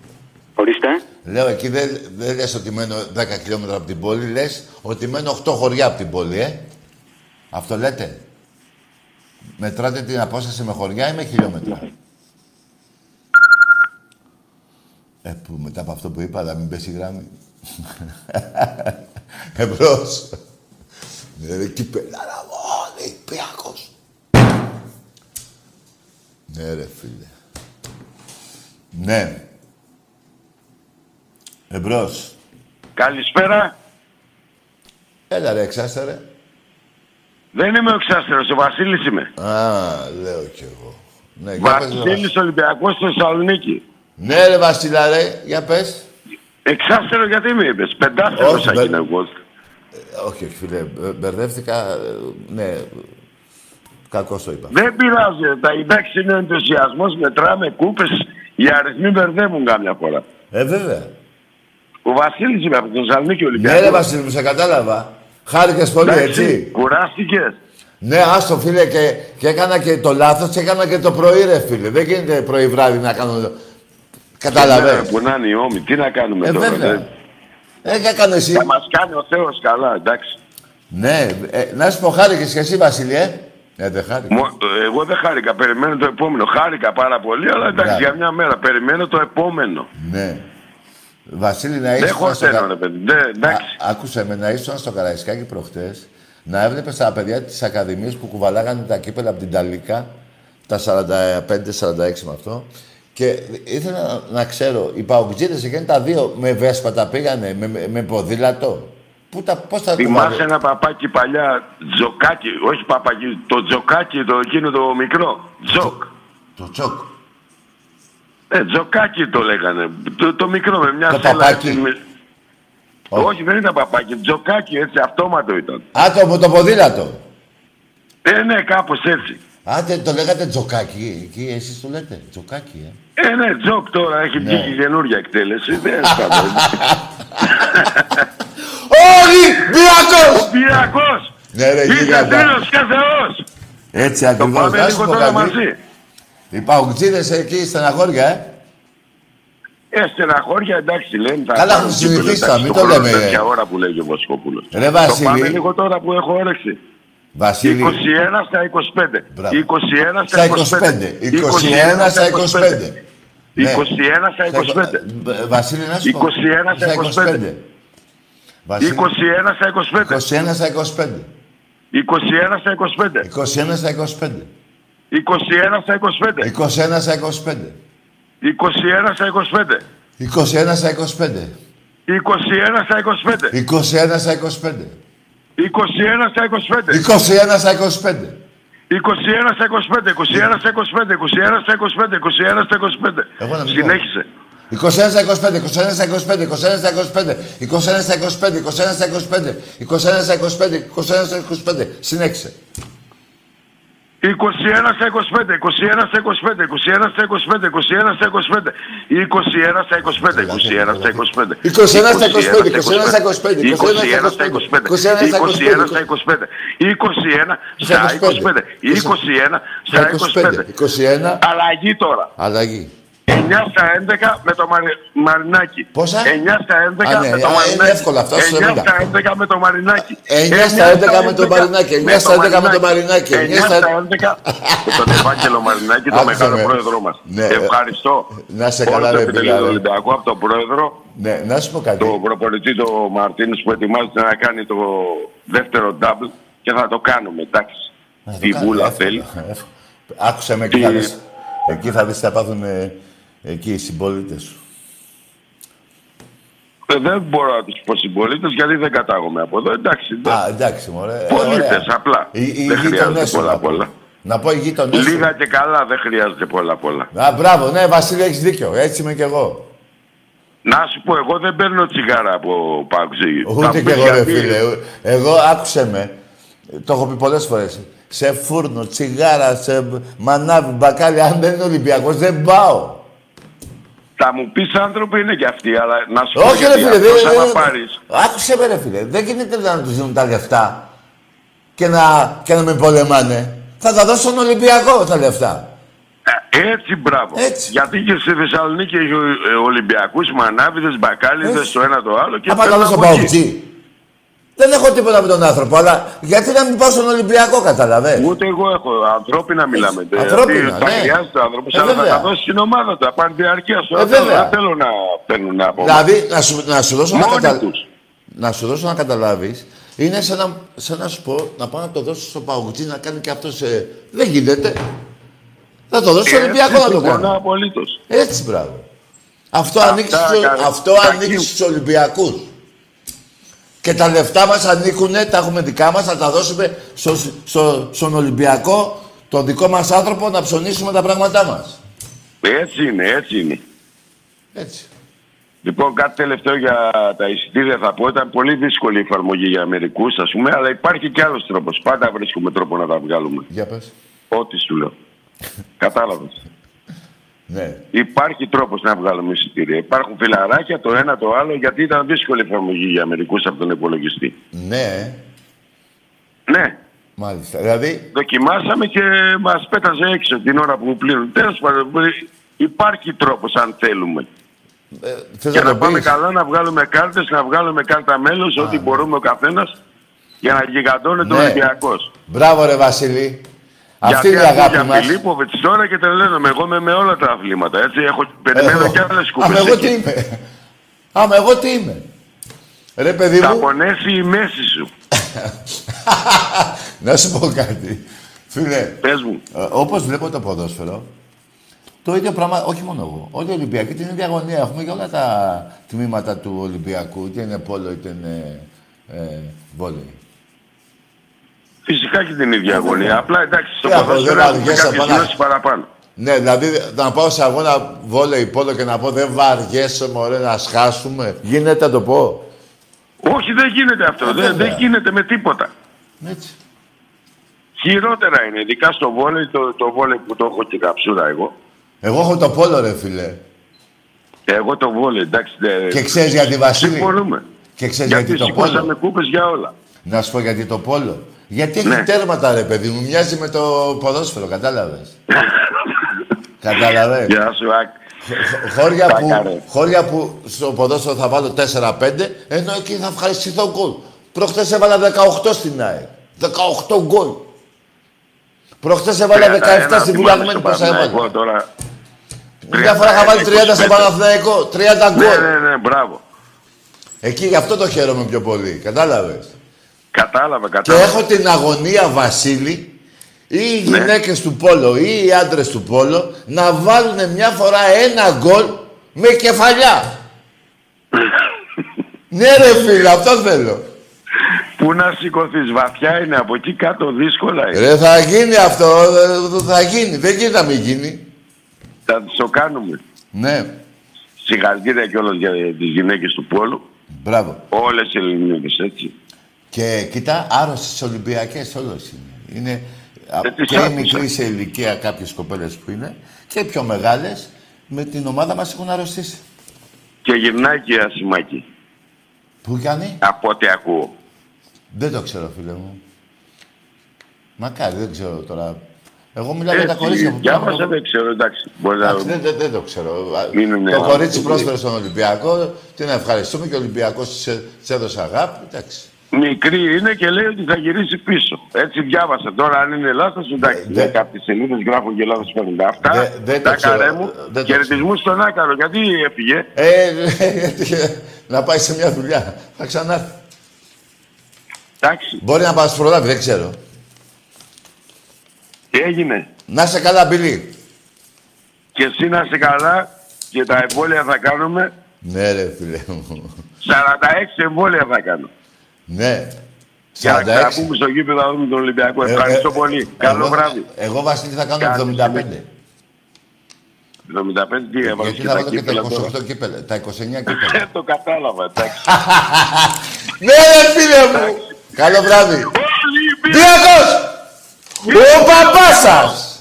Ορίστε. Λέω, εκεί δεν, δεν λες ότι μένω 10 χιλιόμετρα από την πόλη, λες ότι μένω 8 χωριά από την πόλη, ε. Αυτό λέτε. Μετράτε την απόσταση με χωριά ή με χιλιόμετρα. Ε, που μετά από αυτό που είπα, να μην πέσει η γράμμη. <laughs> Εμπρός. Ναι, ρε, κυπελάρα μου, Ολυμπιακός. Ναι, ρε, φίλε. Ναι. Εμπρός. Καλησπέρα. Έλα ρε, εξάστα ρε. Δεν είμαι ο Εξάστερος, ο Βασίλης είμαι. Α, λέω κι εγώ. Ναι, για πες, ρε, Βασίλης. Βασίλης Ολυμπιακός στη Θεσσαλονίκη. Ναι ρε Βασίλα ρε, για πες. Εξάστερο γιατί με είπες, πεντάστερος Όχι, θα δεν- γίνω εγώ. Ε, όχι, όχι φίλε, μπε- μπερδεύτηκα. ε, Ναι, κακώς το είπα. Δεν πειράζει, τα εντάξει είναι ενθουσιασμός, μετράμε κούπες, οι αριθμοί μπερδεύουν κάμια φορά. Ε, βέβαια. Ο Βασίλης είμαι από τη Θεσσαλονίκη Ναι Ολυμπιακός. ρε Βασίλη μου, σε κατάλαβα. Χάρηκες πολύ, έτσι. Κουράστηκες. Ναι, άστο φίλε και, και έκανα και το λάθος και έκανα και το πρωί ρε φίλε. Δεν γίνεται πρωί βράδυ να κάνω... Μέρα Καταλαβαίνεις. Που να είναι οι ώμοι, τι να κάνουμε Ε, τώρα. βέβαια. δεν- Ε, και έκανε εσύ. Θα μας κάνει ο Θεός καλά, εντάξει. Ναι, ε, να σου πω χάρηκες και εσύ Βασίλη, ε. Ε, δεν χάρηκα. Μο- Εγώ δεν χάρηκα, περιμένω το επόμενο. Χάρηκα πάρα πολύ, αλλά εντάξει, Μπράβο. για μια μέρα. Περιμένω το επόμενο. Ναι. Βασίλη, να είσαι. Δεν χορταίνω, ρε παιδί. Δεν- Εντάξει. άκουσε με να ήσουν στο Καραϊσκάκι προχτές, να έβλεπες τα παιδιά της Ακαδημίας που κουβαλάγανε τα κύπελα από την Ταλίκα, τα 45-46 με αυτό, και ήθελα να, να ξέρω, οι Παοκτζήδες εκείνοι τα δύο με βέσπατα πήγανε, με, με, με ποδήλατο; Πού τα, πώς τα Θυμάσαι ένα παπάκι παλιά, τζοκάκι, όχι παπάκι, το τζοκάκι, το εκείνο το μικρό. Jog. Το Jog. Ε, τζοκάκι το λέγανε. Το, το μικρό με μια Το σέλα παπάκι. έτσι με- Όχι. Όχι, δεν ήταν παπάκι, τζοκάκι έτσι, αυτόματο ήταν. Α, το, με το ποδήλατο. Ε, ναι, κάπως έτσι. Άντε, το λέγατε τζοκάκι. Εκεί εσείς το λέτε. Τζοκάκι, ε. Ένα τζοκ τώρα έχει ναι. βγει και καινούργια εκτέλεση. Δεν σταματάει. Όλοι! Πυριακό! Πυριακό! Ναι, ρε, τέλο και Θεός! Έτσι ακριβώς. Το πάμε λίγο τώρα μαζί. Εκεί στεναχώρια, ε. Ε, στεναχώρια, εντάξει, λένε τα Καλά, συνηθίστα, μην το λέμε. Είναι ώρα που λέγει ο Βασιλόπουλο. Ρε, Βασίλη. Το πάμε λίγο τώρα που έχω όρεξη. Βασίλη. 21 στα 25. 21 στα 25. 21 στα 25. 21 στα 25. Ναι. 21 στα 25. Βα- Βασίλη, να σου πω. 21 στα 25. Βασίλη, 21 στα 25. 21 στα 25. 21 στα 25. 21 στα 25. 21 στα 25. 21 στα 25. 21 στα 25. 21 στα 25. 21 στα 25. 21 στα 25. 21 στα 25. 21 στα 25. 21 στα 25, 21 στα 25, 21 στα 25, 21 στα 25. Εγώ να μην Συνέχισε. 21 στα 25, 21 στα 25, 21 στα 25, 21 στα 25, 21 στα 25, 21 στα 25, 21 στα 25. Συνέχισε. 21 στα 25, 21 στα 25, 21 στα 25, 21 στα 25, 21 στα 25, 21 στα 25, 21 στα 25, 21 στα 25, 21 στα 25, 21 στα 25, 21 στα 25, 21 στα 25. 21. Αλλαγή τώρα. Αλλαγή. 9 στα 11 με το μαρι... Μαρινάκι. Πόσα; 9 στα 11 Α, ναι, με το α, Μαρινάκι. είναι εύκολο αυτό, στο 9 70. στα 11 με το Μαρινάκι. 9 στα 11 με το Μαρινάκι, 9 στα 11 με το Μαρινάκι, 9 9 στα στα 11 με τον Ευάγγελο Μαρινάκι, τον Άκουσα μεγάλο με. πρόεδρό μας. Ναι, ε, Ευχαριστώ. να σε Όλο καλά, το ρε, επιτελείο φίλε, του ρε. Ολυμπιακού από τον πρόεδρο, Ναι, να σου πω κάτι. τον προπονητή του Μαρτίνης που ετοιμάζεται να κάνει το δεύτερο double και θα το κάνουμε, εντάξει. Να το Η κάνω, βούλα εύκολα, θέλει. εύκολα. Άκουσα με εκεί Τι- θα δεις. Εκεί θα δεις τι θα πάθουν ε, εκεί οι συμπολίτες σου. Ε, Δεν μπορώ να τους πω συμπολίτες γιατί δεν κατάγομαι από εδώ, εντάξει. δεν- Α, εντάξει, μωρέ. ε, Πολίτες, ωραία. απλά. Οι, οι Δεν χρειάζεται γείτονές σου, πολλά, να πω. πολλά. Να πω οι γείτονές σου. Λίγα και καλά δεν χρειάζεται πολλά πολλά. Α, μπράβο, ναι, Βασίλη, έχεις δίκιο. Έτσι είμαι κι εγώ. Να σου πω, εγώ δεν παίρνω τσιγάρα από Πάουξη. Ούτε κι εγώ, ρε φίλε. Εγώ άκουσε με. Το έχω πει πολλές φορές. Σε φούρνο, τσιγάρα, σε μανάβι, μπακάλι. Αν δεν είναι Ολυμπιακός, δεν πάω. Θα μου πεις άνθρωποι είναι κι αυτοί, αλλά να σου πω. Όχι, ρε γιατί φίλε. αυτός Δεν, άμα δεν- πάρεις, Άκουσε με, ρε φίλε. Δεν γίνεται να τους δίνουν τα λεφτά και να, και να με πολεμάνε. Θα τα δώσω στον Ολυμπιακό τα λεφτά. Ε, Έτσι, μπράβο. Έτσι. Γιατί και στη Θεσσαλονίκη έχει ε, Ολυμπιακούς, Μανάβιδε, Μπακάλιδες, Έτσι. το ένα το άλλο. Και Θα πάω να παίρνω δώσω από εκεί. παουτζή. Δεν έχω τίποτα με τον άνθρωπο, αλλά γιατί να μην πάω στον Ολυμπιακό, καταλαβες. Ούτε εγώ έχω. Ανθρώπινα μιλάμε. Έτσι. Ανθρώπινα, Δηλαδή, Θα ναι. χρειάζεται ο άνθρωπος, Ε, αλλά θα βέβαια. τα δώσει στην ομάδα του. Θα πάρει διαρκεία στο Ε, δεν θέλω- βέβαια. Δεν θέλω να παίρνουν από μένα. Δηλαδή, να σου, να σου δώσω να, Μόνοι κατα... τους. να σου δώσω να καταλάβεις, είναι σαν να, σαν να σου πω να πάω να το δώσω στο Παουτζή να κάνει και αυτός... Ε... Δεν γίνεται. Θα το δώσω στο Ολυμπιακό να το συμφωνώ κάνω. απολύτως. Έτσι, μπράβο. Αυτό Αυτά ανήκει, στους, κάνει. αυτό Τα ανήκει κύμ- στους Ολυμπιακούς. Και τα λεφτά μας ανήκουνε, τα έχουμε δικά μας, θα τα δώσουμε στο, στο, στον Ολυμπιακό, τον δικό μας άνθρωπο, να ψωνίσουμε τα πράγματά μας. Έτσι είναι, έτσι είναι. Έτσι. Λοιπόν, κάτι τελευταίο για τα εισιτήρια θα πω. Ήταν πολύ δύσκολη η εφαρμογή για μερικούς, ας πούμε, αλλά υπάρχει και άλλος τρόπος. Πάντα βρίσκουμε τρόπο να τα βγάλουμε. Για πες. Ό,τι σου λέω. Κατάλαβες. Ναι. Υπάρχει τρόπος να βγάλουμε εισιτήρια. Υπάρχουν φιλαράκια το ένα το άλλο, γιατί ήταν δύσκολη η εφαρμογή για μερικούς από τον υπολογιστή. Ναι, Ναι, μάλιστα. Δηλαδή, δοκιμάσαμε και μας πέταζε έξω την ώρα που πλήρουν. Τέλος πάντων, μπορεί- υπάρχει τρόπος αν θέλουμε. ε, θες Και να να το πάμε πεις; καλά να βγάλουμε κάρτες, να βγάλουμε κάρτα μέλος, ό,τι μπορούμε ο καθένας για να γιγαντώνεται ο Ναι. Ολυμπιακός. Μπράβο ρε Βασίλη. Αυτή είναι η ακούω αγάπη για μας. Φιλίπποβιτς τώρα και τρελαίνομαι. Εγώ είμαι με όλα τα αθλήματα. Έτσι, έχω, περιμένω Εγώ- κι άλλες Άμα εγώ τι κούπε. είμαι. Άμα εγώ τι είμαι. Ρε παιδί Θα μου, πονέσει η μέση σου. <laughs> να σου πω κάτι. Φίλε, Πες μου. ε, όπως βλέπω το ποδόσφαιρο, το ίδιο πράγμα, όχι μόνο εγώ. Όλοι οι Ολυμπιακοί την ίδια αγωνία έχουμε για όλα τα τμήματα του Ολυμπιακού, είτε είναι πόλο είτε είναι ε, βόλεϊ. Φυσικά και την ίδια αγωνία. Απλά εντάξει, στο Τι από, ποδόσφαιρο δεν έχουμε βαριέσαι κάποιες από να- γνώσεις παραπάνω. Ναι, δηλαδή να πάω σε αγώνα βόλεϊ πόλο και να πω δεν βαριέσαι μωρέ να σχάσουμε. Γίνεται να το πω. Όχι, δεν γίνεται αυτό. Ε, δεν, βέβαια. δεν γίνεται με τίποτα. Έτσι. Χειρότερα είναι, ειδικά στο βόλεϊ, το, το βόλεϊ που το έχω και καψούρα εγώ. Εγώ έχω το πόλο ρε φίλε. Εγώ το βόλεϊ, εντάξει. δεν- Και ξέρεις γιατί Βασίλη; Συμφωνούμε. Και ξέρεις Γιατί γιατί το σηκώσαμε πόλο; κούπες για όλα. Να σου πω γιατί το πόλο. Γιατί έχει Ναι. τέρματα ρε παιδί μου. Μοιάζει με το ποδόσφαιρο, κατάλαβες; Κατάλαβες; Γεια σου, Άκ. χώρια, που, Πάκαρε. χώρια που στο ποδόσφαιρο θα βάλω 4-5, ενώ εκεί θα ευχαριστηθώ γκολ. Προχτές έβαλα 18 στην ΑΕ. 18 γκολ. Προχτές έβαλα 17 στην Βουλιαγμένη πόσα Εγώ έβαλα. τώρα. Μια φορά είχα βάλει 30 στο 25. Παναθηναϊκό, 30 Ναι, γκολ. ναι, ναι, μπράβο. Εκεί γι' αυτό το χαίρομαι πιο πολύ. Κατάλαβες; Κατάλαβα, Και κατάλαβα. έχω την αγωνία, Βασίλη, ή οι Ναι. γυναίκες του Πόλο ή οι άντρες του Πόλο να βάλουν μια φορά ένα γκολ με κεφαλιά. <laughs> ναι ρε φίλε, αυτό θέλω. Πού να σηκωθείς, βαθιά είναι από εκεί κάτω, δύσκολα είναι. Ρε θα γίνει αυτό, ε, θα γίνει. Δεν γίνεται να μην γίνει. Θα το κάνουμε. Ναι, Συγχαρητήρια κιόλας για τις γυναίκες του Πόλου. μπράβο. Όλες οι Ελληνίδες, έτσι. Και κοίτα, άρρωστες Ολυμπιακές όλες είναι. Είναι α, Δεν τις και οι άκουσα. μικροί σε ηλικία κάποιες κοπέλες που είναι και οι πιο μεγάλες με την ομάδα μας έχουν αρρωστήσει. Και γυρνάει και η Ασημάκη. Πού κάνει; Από ό,τι ακούω. Δεν το ξέρω, φίλε μου. Μακάρι, δεν ξέρω τώρα. Εγώ μιλάω για τα κορίτσια που Διάβασα, πήγαν. δεν ξέρω, εντάξει. Μπορεί να... Εντάξει, δεν, δεν, δεν το ξέρω. Α, Μείνουν το άνθρωποι. κορίτσι πρόσφερε στον Ολυμπιακό. Την ευχαριστούμε και ο Ολυμπιακός της έδωσε αγάπη. Εντάξει. Μικρή είναι και λέει ότι θα γυρίσει πίσω. Έτσι διάβασα. Τώρα, αν είναι λάθος, εντάξει. Ε, δεν- Κάποιες σελίδες γράφουν και λάθος παίρνουν. Αυτά Δεν- δεν το τα ξέρω. καρέ μου. Δεν το Χαιρετισμούς στον Άκαρο. Γιατί έφυγε; Ε, <laughs> να πάει σε μια δουλειά. Θα ξανάρθει. Εντάξει. Μπορεί να μα προλάβει, δεν ξέρω. Τι έγινε; Να είσαι καλά, Μπιλί. Και εσύ να είσαι καλά και τα εμβόλια θα κάνουμε. Ναι, ρε φίλε μου. 46 εμβόλια θα κάνω. Ναι. Για να 46. ξαναπούμε στο γήπεδο να δούμε τον Ολυμπιακό. Ε, Ευχαριστώ ε, πολύ. ε, Καλό εγώ- βράδυ. Εγώ, Βασίλη, θα κάνω Κάντε 75. 75 τι έβαλες Γιατί και θα τα βάλω και τα κύπελα τώρα. 28 κύπελα, τα 29 <laughs> κύπελα. Ε, το κατάλαβα, εντάξει. <laughs> ναι, ρε φίλε μου! Καλό βράδυ! Διακός! Ο παπάς σας!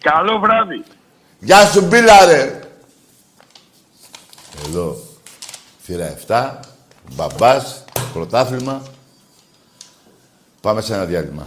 Καλό βράδυ. Γεια σου, Μπίλα, ρε! Εδώ, θύρα 7, μπαμπάς, πρωτάθλημα. Πάμε σε ένα διάλειμμα.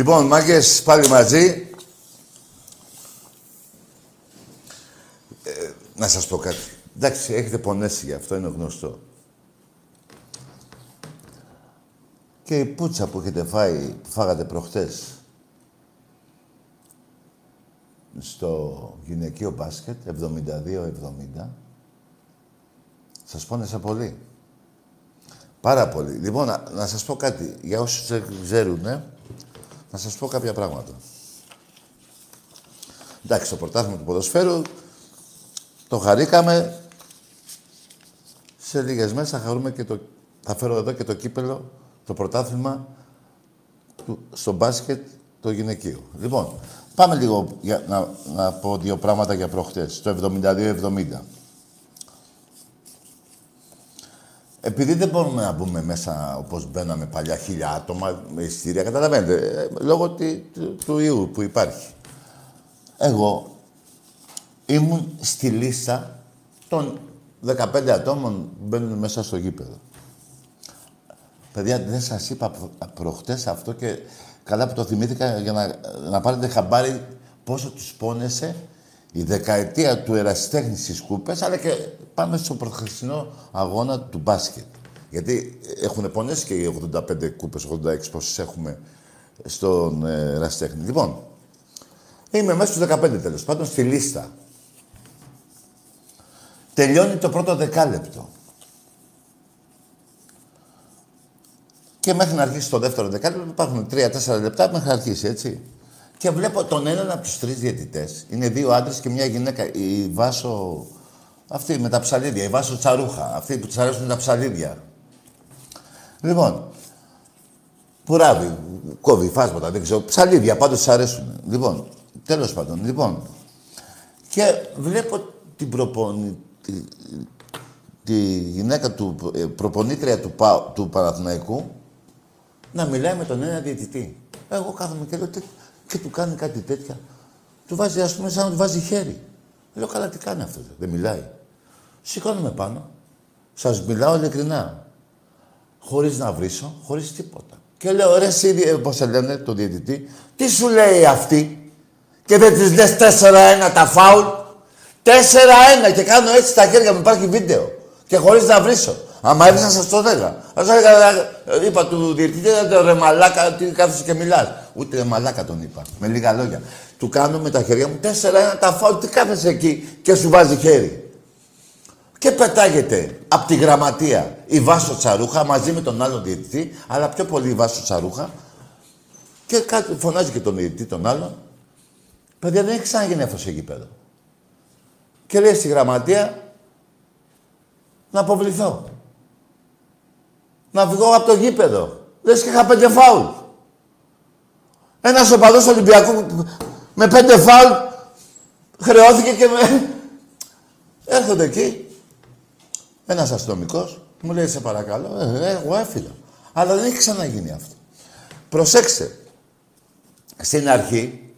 Λοιπόν, μάγκες, πάλι μαζί. Ε, να σας πω κάτι. Εντάξει, έχετε πονέσει γι' αυτό, είναι γνωστό. Και η πουτσα που έχετε φάει, που φάγατε προχτές, στο γυναικείο μπάσκετ, 72-70, σας πόνεσε πολύ. Πάρα πολύ. Λοιπόν, να, να σας πω κάτι. Για όσους δεν ξέρουν, να σας πω κάποια πράγματα. Εντάξει, το πρωτάθλημα του ποδοσφαίρου το χαρήκαμε. Σε λίγες μέρες θα χαρούμε και το... Θα φέρω εδώ και το κύπελο, το πρωτάθλημα του, στο μπάσκετ το γυναικείο. Λοιπόν, πάμε λίγο για, να, να πω δύο πράγματα για προχτές. Το 72-70. Επειδή δεν μπορούμε να μπούμε μέσα όπως μπαίναμε παλιά χίλια άτομα με εισιτήρια, καταλαβαίνετε, ε, λόγω τη- του, του ιού που υπάρχει. Εγώ ήμουν στη λίστα των 15 ατόμων που μπαίνουν μέσα στο γήπεδο. Παιδιά, δεν σας είπα προ- προχτές αυτό και καλά που το θυμήθηκα για να, να πάρετε χαμπάρι πόσο τους πόνεσε η δεκαετία του ερασιτέχνης στις κούπες, αλλά και πάμε στο προχθεσινό αγώνα του μπάσκετ. Γιατί έχουν πονέσει και οι 85 κούπες, 86 πόσες έχουμε στον ε, ερασιτέχνη. Λοιπόν, είμαι μέσα στους 15 τέλος πάντων, στη λίστα. Τελειώνει το πρώτο δεκάλεπτο. Και μέχρι να αρχίσει το δεύτερο δεκάλεπτο υπάρχουν 3-4 λεπτά μέχρι να αρχίσει, έτσι. Και βλέπω τον έναν από τους τρεις διαιτητές. Είναι δύο άντρες και μια γυναίκα. Η Βάσο. Αυτή με τα ψαλίδια. Η Βάσο Τσαρούχα. Αυτή που της αρέσουν τα ψαλίδια. Λοιπόν. Πουράβι, κόβει, φάσματα, δεν ξέρω. Ψαλίδια, πάντως της αρέσουν. Λοιπόν, τέλος πάντων. Λοιπόν. Και βλέπω την προπονη... τη, τη γυναίκα του, ε, προπονήτρια του, Πα- του Παναθηναϊκού να μιλάει με τον ένα διαιτητή. Εγώ κάθομαι και λέω «Τι- και του κάνει κάτι τέτοια. Του βάζει, ας πούμε, σαν να του βάζει χέρι. Λέω, καλά, τι κάνει αυτός, δεν μιλάει. Σηκώνομαι πάνω. Σας μιλάω ειλικρινά. Χωρίς να βρίσω, χωρίς τίποτα. Και λέω, ρε εσύ, διε- πώς σε λένε, το διαιτητή, τι σου λέει αυτή; Και δεν της λες 4-1 τα φάουλ; 4-1 και κάνω έτσι τα χέρια μου, υπάρχει βίντεο. Και χωρίς να βρίσω. Άμα έβρισα σας το έλεγα. Ας έλεγα, ε, είπα του διαιτητή, «Ε, ρε μαλάκα, τι κάθεσαι και μιλάς. Ούτε ρε μαλάκα τον είπα, με λίγα λόγια. Του κάνω με τα χέρια μου 4-1 τα φάουλ, τι κάθεσαι εκεί και σου βάζει χέρι. Και πετάγεται από τη γραμματεία η Βάσο Τσαρούχα μαζί με τον άλλο διαιτητή, αλλά πιο πολύ η Βάσο Τσαρούχα. Και κάτι, φωνάζει και τον διαιτητή τον άλλον. Παιδιά δεν έχει ξαναγίνει αυτό σε γήπεδο. Και λέει στη γραμματεία να αποβληθώ. Να βγω από το γήπεδο. Λες και είχα πέντε φάουλ. Ένας οπαδός Ολυμπιακού με πέντε φάουλ χρεώθηκε και με... Έρχονται εκεί. Ένας αστυνομικός μου λέει σε παρακαλώ, ε, ε, εγώ έφυγα. Αλλά δεν έχει ξαναγίνει αυτό. Προσέξτε. Στην αρχή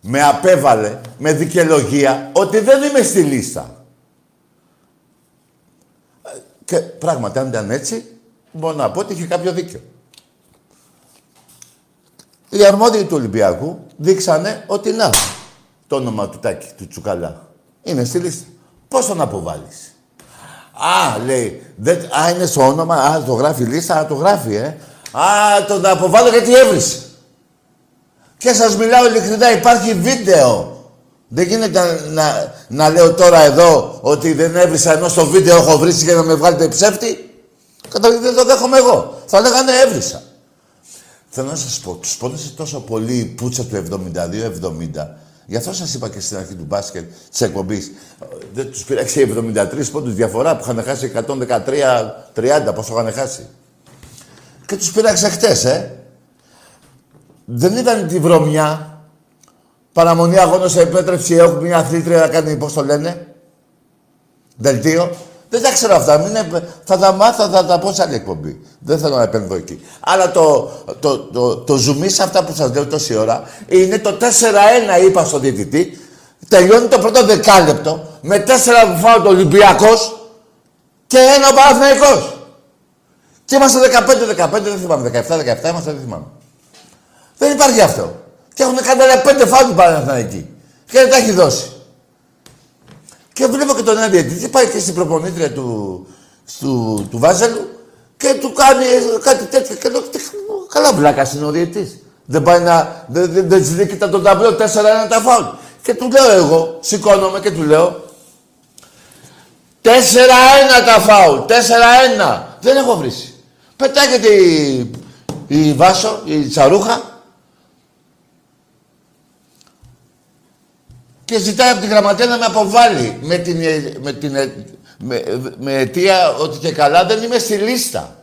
με απέβαλε με δικαιολογία ότι δεν είμαι στη λίστα. Ε, Και πράγματι, αν ήταν έτσι, μπορώ να πω ότι είχε κάποιο δίκιο. Οι αρμόδιοι του Ολυμπιακού δείξανε ότι να, το όνομα του Τάκη, του Τσουκαλά. Είναι στη λίστα. Πώς τον αποβάλεις; Α, λέει, δεν, α, είναι στο όνομα, α, το γράφει η λίστα, α, το γράφει, ε. Α, τον αποβάλλω γιατί έβρισε. Και σας μιλάω ειλικρινά, υπάρχει βίντεο. Δεν γίνεται να, να λέω τώρα εδώ ότι δεν έβρισα ενώ στο βίντεο έχω βρει για να με βγάλετε ψεύτη. Καταρχήν δεν το δέχομαι εγώ. Θα λέγανε έβρισα. Θέλω να σας πω, τους πόνεσε τόσο πολύ η πουτσα του 72-70. Γι' αυτό σας είπα και στην αρχή του μπάσκετ της εκπομπής. Δεν τους πειράξε οι 73 πόντους διαφορά που είχαν χάσει 113-30, πόσο είχαν χάσει. Και τους πειράξε χτες, ε. Δεν ήταν τη βρωμιά. Παραμονή αγώνος σε επέτρεψη έχουμε μια αθλήτρια να κάνει, πώς το λένε, δελτίο. Δεν τα ξέρω αυτά. Μην είναι... Θα τα μάθω, θα τα πω σε άλλη εκπομπή. Δεν θέλω να επέμβω εκεί. Αλλά το, το, το, το, ζουμί σε αυτά που σας λέω τόση ώρα είναι το 4-1 είπα στον διαιτητή. Τελειώνει το πρώτο δεκάλεπτο με 4 που φάω το Ολυμπιακός και ένα ο Παναθηναϊκός. Και είμαστε 15-15, δεν θυμάμαι. 17-17 είμαστε, δεν θυμάμαι. Δεν υπάρχει αυτό. Και έχουν κάνει άλλα πέντε φάουλ Παναθηναϊκοί. Και δεν τα έχει δώσει. Και βλέπω και τον ένα διαιτητή, πάει και στην προπονήτρια του, του, του Βάζελου και του κάνει κάτι τέτοιο. Και λέω, «Τι- καλά βλάκα είναι ο διαιτητής. Δεν πάει να. Δεν, δεν, δεν της δει κοίτα τον ταμπλό 4-1 τα φάουλ. Και του λέω εγώ, σηκώνομαι και του λέω. 4-1 τα φάουλ. 4-1. Δεν έχω βρήσει. Πετάγεται η, η Βάσο, η Τσαρούχα, και ζητάει από την γραμματεία να με αποβάλει με την, ε, με την ε, με, με αιτία ότι και καλά δεν είμαι στη λίστα.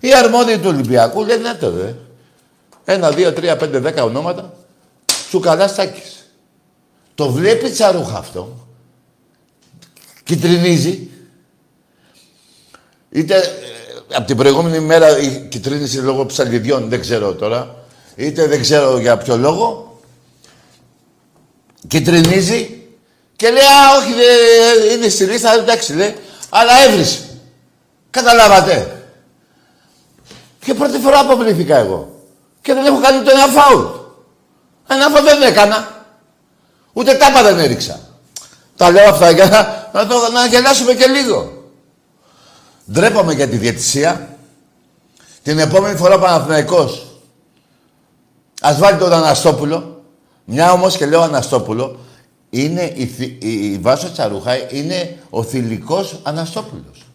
Οι αρμόδιοι του Ολυμπιακού λένε ναι τώρα. Ένα, δύο, τρία, πέντε, δέκα ονόματα. Σου καλά στάκης. Το βλέπει τσαρούχα αυτό. Κιτρινίζει. Είτε ε, από την προηγούμενη μέρα η κυτρίνησε λόγω ψαλιδιών, δεν ξέρω τώρα. Είτε δεν ξέρω για ποιο λόγο κυτρινίζει και λέει «Α, όχι, δε, είναι στη λίστα, εντάξει», λέει, αλλά έβρισε. Καταλάβατε. Και πρώτη φορά αποβλήθηκα εγώ. Και δεν έχω κάνει ούτε ένα φάουλ. Ένα φάουλ δεν έκανα. Ούτε τάπα δεν έριξα. Τα λέω αυτά για να, να, το, να γελάσουμε και λίγο. Ντρέπαμε για τη διαιτησία. Την επόμενη φορά ο Παναθηναϊκός Ας βάλει τον Αναστόπουλο. Μια όμως και λέω Αναστόπουλο, είναι η, θη- η, η Βάσος Τσαρουχάη είναι ο θηλυκός Αναστόπουλος.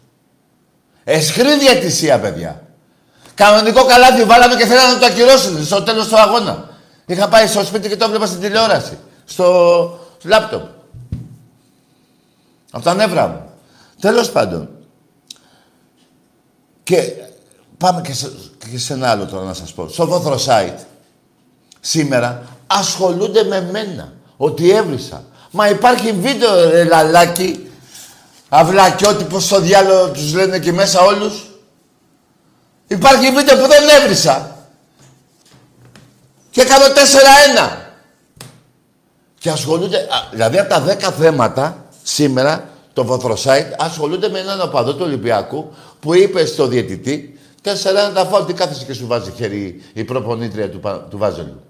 Εσχρή διατησία, παιδιά. Κανονικό καλάθι βάλαμε και θέλανε να το ακυρώσουν στο τέλος του αγώνα. Είχα πάει στο σπίτι και το έβλεπα στην τηλεόραση. Στο λάπτοπ. Από τα νεύρα μου. Τέλος πάντων. Και πάμε και σε, και σε ένα άλλο τώρα να σας πω. Στο Βόθρο Site σήμερα ασχολούνται με μένα. Ότι έβρισα. Μα υπάρχει βίντεο, ρε λαλάκι. Αυλακιώτη, πως στο διάλογο τους λένε και μέσα όλους. Υπάρχει βίντεο που δεν έβρισα. Και έκανα 4-1. Και ασχολούνται, α, δηλαδή από τα 10 θέματα σήμερα, το Βοθροσάιτ ασχολούνται με έναν οπαδό του Ολυμπιακού που είπε στο διαιτητή 4-1 τα φάουλ, τι κάθεσαι και σου βάζει χέρι η προπονήτρια του, Πα- του Βάζελου.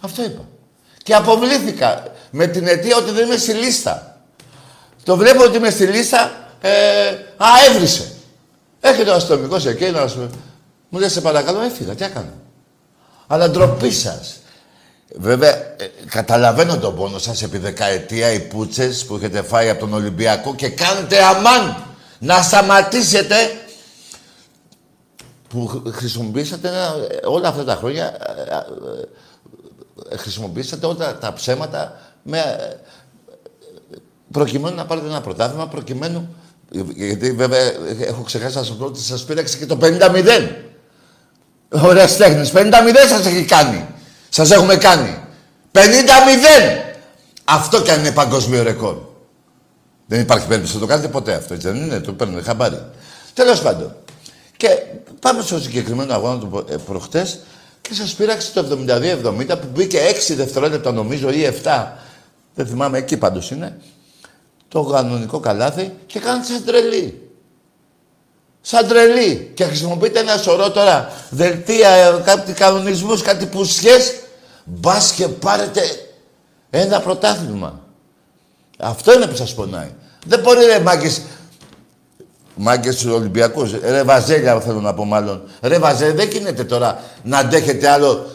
Αυτό είπα. Και αποβλήθηκα με την αιτία ότι δεν είμαι στη λίστα. Το βλέπω ότι είμαι στη λίστα, ε, α, έβρισε. Έρχεται ο αστυνομικός εκεί να σου μου λέει σε παρακαλώ, έφυγα, τι έκανα; Αλλά ντροπή σας. Βέβαια, ε, καταλαβαίνω τον πόνο σας επί δεκαετία οι πούτσες που έχετε φάει από τον Ολυμπιακό και κάνετε αμάν να σταματήσετε που χρ- χρησιμοποιήσατε ένα- όλα αυτά τα χρόνια ε, ε, ε, χρησιμοποιήσατε όλα τα ψέματα με, ε, προκειμένου να πάρετε ένα πρωτάθλημα, προκειμένου. Γιατί βέβαια έχω ξεχάσει να σας πω ότι σας πήραξε και το 50-0. Ωραία τέχνης. 50-0 σας έχει κάνει. Σας έχουμε κάνει. 50-0! Αυτό κι αν είναι παγκόσμιο ρεκόρ. Δεν υπάρχει περίπτωση να το κάνετε ποτέ αυτό, έτσι δεν είναι, το παίρνουν χαμπάρι. Τέλος πάντων. Και πάμε στο συγκεκριμένο αγώνα του προ- ε, προχτές και σας πείραξε το 72-70 που μπήκε 6 δευτερόλεπτα νομίζω ή 7. Δεν θυμάμαι, εκεί πάντως είναι. Το κανονικό καλάθι και κάνετε σαν τρελή. Σαν τρελή. Και χρησιμοποιείτε ένα σωρό τώρα δελτία, ε, κάτι κανονισμούς, κάτι πουσιές. Μπας και πάρετε ένα πρωτάθλημα. Αυτό είναι που σας πονάει. Δεν μπορεί ρε μάγκες, μάγκες του Ολυμπιακούς, ρε Βαζέλια θέλω να πω μάλλον. Ρε Βαζέλια δεν γίνεται τώρα να αντέχετε άλλο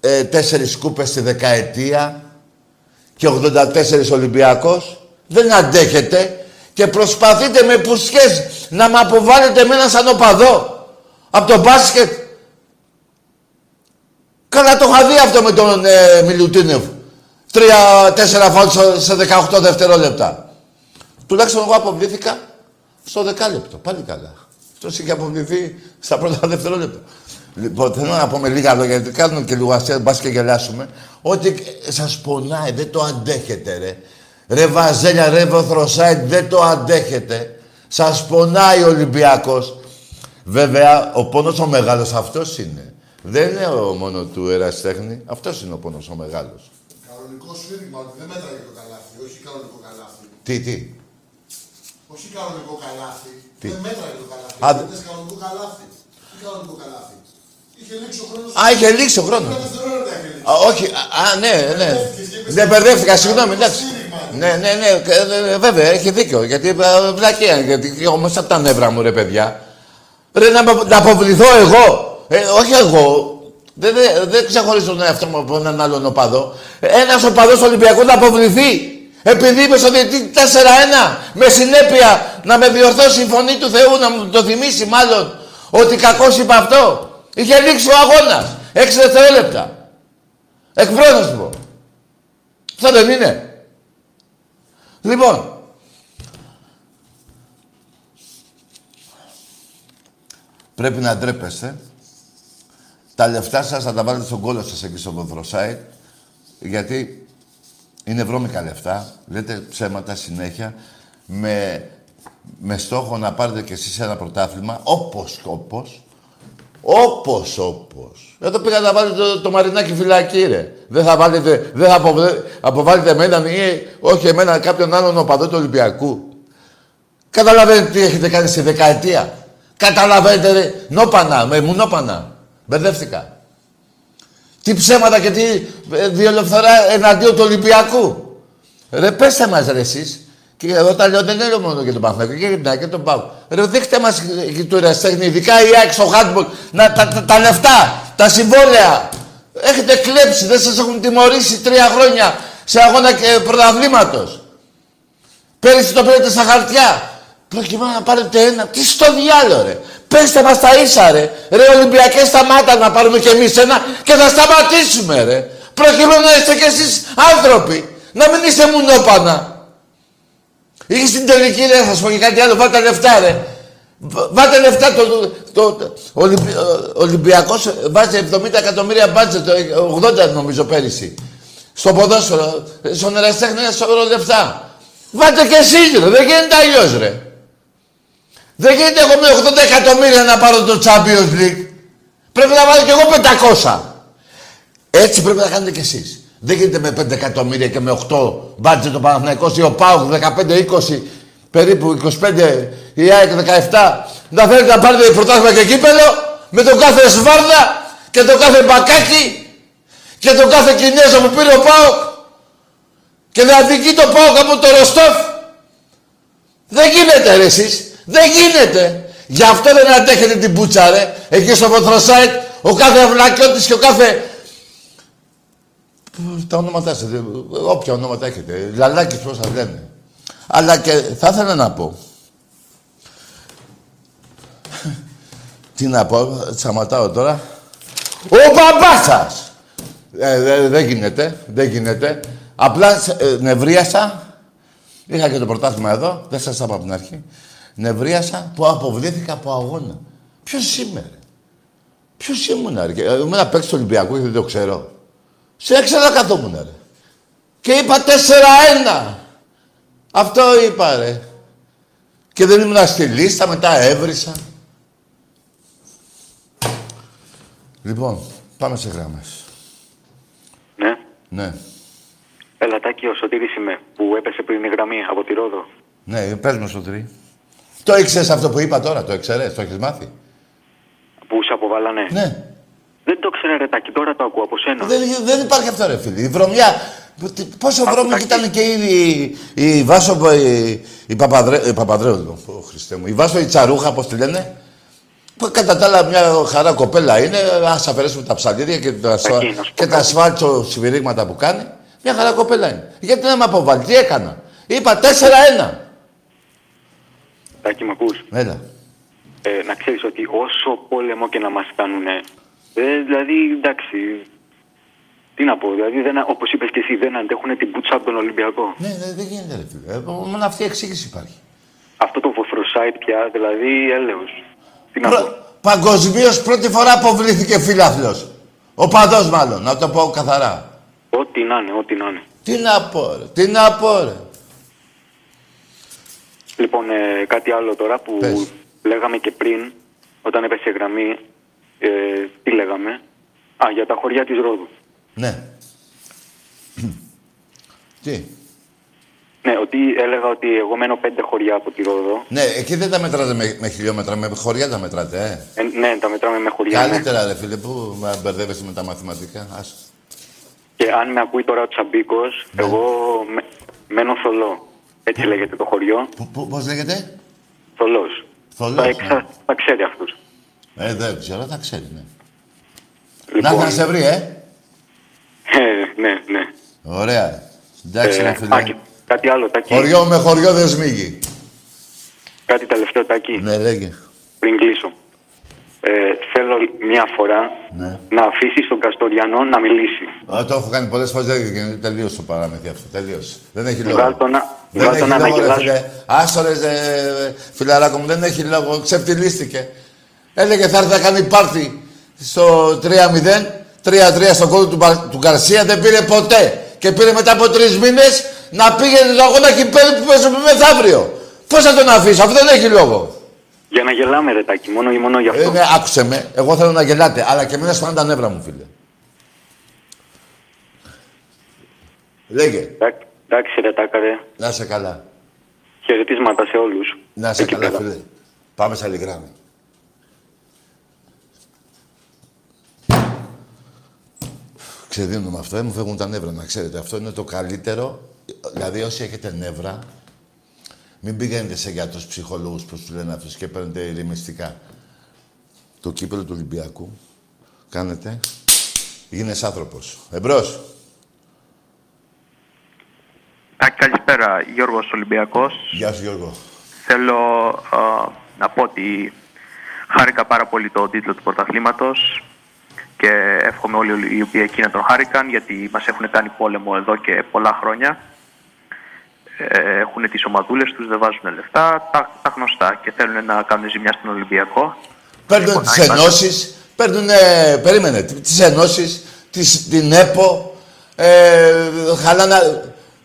ε, τέσσερις κούπες στη δεκαετία και 84 Ολυμπιακός. Δεν αντέχετε και προσπαθείτε με πουσιές να με αποβάλλετε εμένα σαν οπαδό από το μπάσκετ. Καλά το είχα δει αυτό με τον ε, Μιλουτίνεφ. Τρία-τέσσερα φάουλ σε- σε 18 δευτερόλεπτα. Τουλάχιστον εγώ αποβλήθηκα στο δεκάλεπτο. Πάλι καλά. Αυτό είχε αποβληθεί στα πρώτα δευτερόλεπτα. Λοιπόν, θέλω να πούμε λίγα λόγια, γιατί κάνουμε και λίγο αστεία, μπας και γελάσουμε. Ότι σας πονάει, δεν το αντέχετε, ρε. Ρε Βαζέλια, ρε Βοθροσάιτ, δεν το αντέχετε. Σας πονάει ο Ολυμπιακός. Βέβαια, ο πόνος ο μεγάλος αυτός είναι. Δεν είναι ο μόνο του ερασιτέχνη. Αυτός είναι ο πόνος ο μεγάλος. Κανονικό σφύριγμα, ότι δεν μέτραγε το καλάθι, όχι κανονικό καλάθι. Τι, τι; Όχι κανονικό καλάθι. Τι; Δεν μέτραγε το καλάθι. Α, Α, κανονικό καλάθι. Τι κανονικό καλάθι. Α, είχε λήξει ο χρόνος. Α, όχι, α, α, ναι, ναι. Δεν μπερδεύτηκα, συγγνώμη, εντάξει. Ναι, ναι, ναι, ε, ε, βέβαια, έχει δίκιο. Γιατί ε, βλακία, γιατί όμω από τα νεύρα μου, ρε παιδιά. Ρε, να, απο- να αποβληθώ εγώ. Ε, όχι εγώ. Δεν, δεν, δεν ξεχωρίζω τον εαυτό μου από έναν άλλον οπαδό. Ένας οπαδός του Ολυμπιακού να αποβληθεί. Επειδή είπες στο διαιτητή 4-1 με συνέπεια να με διορθώσει η φωνή του Θεού, να μου το θυμίσει μάλλον ότι κακός είπε αυτό. Είχε λήξει ο αγώνας. 6 δευτερόλεπτα. Εκπρόσωπος. Αυτό δεν είναι. Λοιπόν, πρέπει να ντρέπεστε. Τα λεφτά σας θα τα βάλετε στον κόλλο σας εκεί στο Βοδροσάιτ, γιατί είναι βρώμικα λεφτά, λέτε ψέματα συνέχεια, με, με στόχο να πάρετε κι εσείς ένα πρωτάθλημα, όπως, όπως, όπως, όπως. Εδώ πήγα να βάλετε το, το μαρινάκι φυλακή, ρε. Δεν θα βάλετε, δεν θα αποβε- αποβάλετε εμένα ή όχι εμένα, κάποιον άλλον οπαδό του Ολυμπιακού. Καταλαβαίνετε τι έχετε κάνει στη δεκαετία. Καταλαβαίνετε, ρε. Νόπανα, με μου νόπανα. Μπερδεύτηκα. Τι ψέματα και τι ε, διελευθερά εναντίον του Ολυμπιακού. Ρε, πέστε μας ρε εσείς. Και εγώ τα λέω δεν λέω μόνο για τον Παναθηναϊκό και για την ΑΕΚ και τον Πάο. Ρε, δείχτε μας και του ερασιτέχνη, ειδικά η ΑΕΚ στο handball, να, τα, τα, τα λεφτά, τα συμβόλαια. Έχετε κλέψει, δεν σας έχουν τιμωρήσει τρία χρόνια σε αγώνα και πρωταβλήματος. Πέρυσι το πήρατε στα χαρτιά. Προκειμένου να πάρετε ένα. Τι στο διάλογο, ρε. Πέστε μας τα ίσα, ρε. Ρε Ολυμπιακές σταμάτα να πάρουμε κι εμείς ένα και θα σταματήσουμε, ρε. Προκειμένου να είστε κι εσείς άνθρωποι. Να μην είστε μουνόπανα. Ή στην τελική, ρε, θα σας πω και κάτι άλλο. Βάλτε λεφτά, ρε. Β- Βάλτε λεφτά το, το, το, ο Ολυμπι- ο Ολυμπιακός βάζει 70 εκατομμύρια μπάτζετ, το 80 νομίζω πέρυσι. Στο ποδόσφαιρο, στον ερασιτέχνη ένα σωρό λεφτά. Βάλτε και εσείς ρε, δεν γίνεται αλλιώς ρε. Δεν γίνεται εγώ με 80 εκατομμύρια να πάρω το Champions League. Πρέπει να βάλω κι εγώ 500. Έτσι πρέπει να κάνετε κι εσείς. Δεν γίνεται με 5 εκατομμύρια και με 8 μπάτζετ το Παναθηναϊκός ή ο ΠΑΟΚ 15-20 περίπου 25 η ΑΕΚ 17 να θέλετε να πάρετε πρωτάθλημα και κύπελο με τον κάθε Σβάρδα και τον κάθε Μπακάκι και τον κάθε Κινέζο που πήρε ο ΠΑΟΚ και να αδικεί το ΠΑΟΚ από το Ροστόφ. Δεν γίνεται ρε εσείς. Δεν γίνεται. Γι' αυτό δεν αντέχετε την πούτσα ρε. Εκεί στο Βοθροσάιτ ο κάθε Αυλακιώτης και ο κάθε... Τα ονόματά σας, δε- όποια ονόματα έχετε. Λαλάκης πώς θα λένε. Αλλά και θα ήθελα να πω. <laughs> Τι να πω, σταματάω τώρα. Ο μπαμπάς σας! Ε, δε- δεν γίνεται, δεν γίνεται. Απλά σε- ε, νευρίασα. Είχα και το πρωτάθλημα εδώ, δεν σας είπα από την αρχή. Νευρίασα που αποβλήθηκα από αγώνα. Ποιος είμαι, ρε; Ποιος ήμουν, ρε; Και, ε, Εμένα παίξει το Ολυμπιακό και δεν το ξέρω. Σε έξερα καθόμουν, ρε. Και είπα 4-1. Αυτό είπα, ρε. Και δεν ήμουν στη λίστα, μετά έβρισα. Λοιπόν, πάμε σε γράμμες. Ναι. Ναι. Ελατάκι, ο Σωτήρης είμαι, που έπεσε πριν η γραμμή από τη Ρόδο. Ναι, πες μου, Σωτηρή. Το ήξερες αυτό που είπα τώρα, το ήξερες, το έχεις μάθει; Που σε αποβάλανε. Ναι. Δεν το ξέρω, ρε Τάκη, τώρα το ακούω από σένα. Δεν, δεν υπάρχει αυτό, ρε φίλε. Η βρωμιά. τι- Πόσο βρώμικη ήταν και η, η, η Βάσο. Η, η, Παπαδρέ, η Παπαδρέου, λοιπόν. Ω, Χριστέ μου. Η Βάσο η Τσαρούχα, πώς τη λένε. Που κατά τα άλλα μια χαρά κοπέλα είναι. Α αφαιρέσουμε τα ψαλίδια και τα, σφα... Εκεί, να σου πω και τα κάτι. σφάλτσο σφυρίγματα που κάνει. Μια χαρά κοπέλα είναι. Γιατί να με αποβάλει, τι έκανα. Είπα 4-1. Τάκη, με ακούς; Έλα. Ε, να ξέρεις ότι όσο πόλεμο και να μας κάνουνε, ε, δηλαδή, εντάξει, τι να πω, δηλαδή, δεν, όπως είπες και εσύ, δεν αντέχουν την πουτσα από τον Ολυμπιακό. Ναι, ναι, δεν γίνεται, ρε φίλε. Ε, Μόνο αυτή η εξήγηση υπάρχει. Αυτό το βοθροσάιτ πια, δηλαδή, έλεος. Τι να πω. Προ... Παγκοσμίως πρώτη φορά αποβλήθηκε φίλαθλος. Ο παδός μάλλον, να το πω καθαρά. Ό,τι να είναι, ό,τι να είναι. Τι να πω, ρε. Τι να πω, ρε. Λοιπόν, ε, κάτι άλλο τώρα που Πες. λέγαμε και πριν, όταν έπεσε η γραμμή, ε, τι λέγαμε; Α, για τα χωριά της Ρόδου. Ναι. Τι; Ναι, ότι έλεγα ότι εγώ μένω πέντε χωριά από τη Ρόδο. Ναι, εκεί δεν τα μετράτε με, με χιλιόμετρα, με χωριά τα μετράτε, ε. Ε, ναι, τα μετράμε με χωριά. ναι. Καλύτερα, ρε φίλε, που με μπερδεύεσαι με τα μαθηματικά. Άσο. Και αν με ακούει τώρα ο Τσαμπίκος, Ναι. εγώ με, μένω θολό. Έτσι λέγεται το χωριό. Πού- πού- Πώς λέγεται; Θολός. Θολός, Τα, ναι. εξα... τα ξέρει αυτού. Ε, δεν ξέρω, θα ξέρει, ναι. Να Λοιπόν, έρθει να σε βρει, ε. ε, ναι, ναι. Ωραία. Εντάξει, Ε, ρε φίλε. α, και κάτι άλλο, Τάκη. Χωριό με χωριό δεν σμίγει. Κάτι τελευταίο, Τάκη. Ναι, λέγε. Πριν κλείσω. Ε, θέλω μια φορά Ναι. να αφήσεις τον Καστοριανό να μιλήσει. Α, το έχω κάνει πολλές φορές, δεν γίνεται. Τελείωσε το παραμύθι αυτό. Τελείωσε. Δεν έχει λόγο. Βγάλ' το να, Δεν βγάλ' έχει το να λόγο, ρε αναγελάσει. φίλε. Άστο ρε, ε, φιλαράκο μου, δεν έχει λόγο. Ξεφτυλίστηκε. Έλεγε θα έρθει να κάνει πάρτι στο 3-0, 3-3 στον κόλλο του, Μπα- του Γκαρσία, δεν πήρε ποτέ. Και πήρε μετά από τρεις μήνες να πήγαινε τον αγώνα κυπέλου που παίζουμε μεθαύριο. Πώς θα τον αφήσω, αυτό δεν έχει λόγο. Για να γελάμε, ρε Τάκη, μόνο ή μόνο γι' αυτό. Ε, ναι, άκουσε με. Εγώ θέλω να γελάτε, αλλά και εμένα σπάνε τα νεύρα μου, φίλε. Λέγε, Εντάξει, Εντάξει, ρε Τάκα, ρε. να είσαι καλά. Χαιρετίσματα σε όλους. Να είσαι Εκεί καλά, πέρα. φίλε. Πάμε σε άλλη γράμμη. Ξεδίνουμε αυτό, ε, μου φεύγουν τα νεύρα, να ξέρετε. Αυτό είναι το καλύτερο. Δηλαδή, όσοι έχετε νεύρα, μην πηγαίνετε σε γιατρούς ψυχολόγους, πώς του λένε αυτούς, και παίρνετε ηρεμιστικά. Το κύπελο του Ολυμπιακού κάνετε, γίνεσαι άνθρωπος. Εμπρός. Τάκη, καλησπέρα. Γιώργος Ολυμπιακός. Γεια σου, Γιώργο. Θέλω α, να πω ότι χάρηκα πάρα πολύ το τίτλο του πρωταθλήματος και εύχομαι όλοι οι οποίοι εκεί να τον χάρηκαν γιατί μας έχουν κάνει πόλεμο εδώ και πολλά χρόνια. Ε, έχουν τις ομαδούλες τους, δεν βάζουν λεφτά, τα, τα γνωστά και θέλουν να κάνουν ζημιά στον Ολυμπιακό. Παίρνουν Λοιπόν, τις να είμαστε- ενώσεις, παίρνουν, ε, περίμενε, τις ενώσεις, τις, την ΕΠΟ, ε, χαλάνε,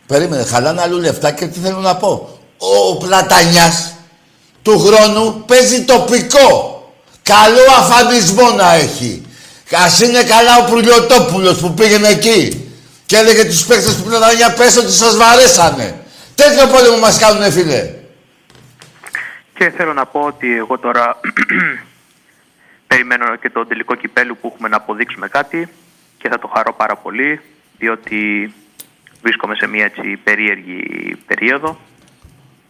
περίμενε, χαλάνε αλλού λεφτά και τι θέλω να πω. Ο Πλατανιάς του χρόνου παίζει τοπικό. Καλό αφανισμό να έχει. Ας είναι καλά ο Προυλιοτόπουλος που πήγαινε εκεί και έλεγε τους παίκτες του Πλατανιά πες ότι σας βαρέσανε. Τέτοιο πόλεμο μας κάνουνε φίλε. Και θέλω να πω ότι εγώ τώρα <clears throat> περιμένω και το τελικό κυπέλου που έχουμε να αποδείξουμε κάτι και θα το χαρώ πάρα πολύ διότι βρίσκομαι σε μια έτσι περίεργη περίοδο.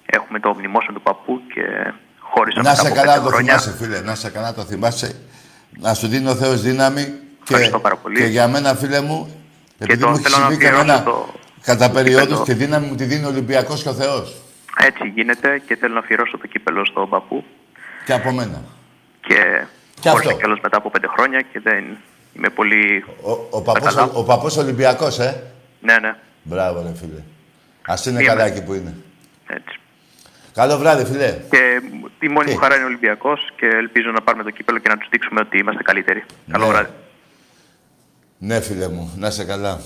Έχουμε το μνημόσυνο του παππού και χώρισα Να μετά σε από καλά πέντε το χρόνια. θυμάσαι, φίλε. Να σε καλά το θυμάσαι. Να σου δίνει ο Θεός δύναμη. Και, Ευχαριστώ πάρα πολύ. και για μένα, φίλε μου, επειδή το μου έχεις θέλω να συμβεί και αφιερώσω εμένα το- κατά το περιόδους κύπελλο. τη δύναμη μου τη δίνει ο Ολυμπιακός και ο Θεός. Έτσι γίνεται και θέλω να αφιερώσω το κύπελο στον παππού Και από μένα. και, Και χώρισα αυτό. κιόλας μετά από πέντε χρόνια και δεν είμαι πολύ... Ο, ο, παππούς, καλά. ο, ο παππούς Ολυμπιακός, ε; Ναι, ναι, Μπράβο, ρε φίλε. Ας είναι Είμαι. καλά εκεί που είναι. έτσι. Καλό βράδυ, φίλε. Και η μόνη Τι; μου χαρά είναι ο Ολυμπιακός και ελπίζω να πάρουμε το κύπελο και να τους δείξουμε ότι είμαστε καλύτεροι. Καλό Ναι. βράδυ. Ναι, φίλε μου, να είσαι καλά.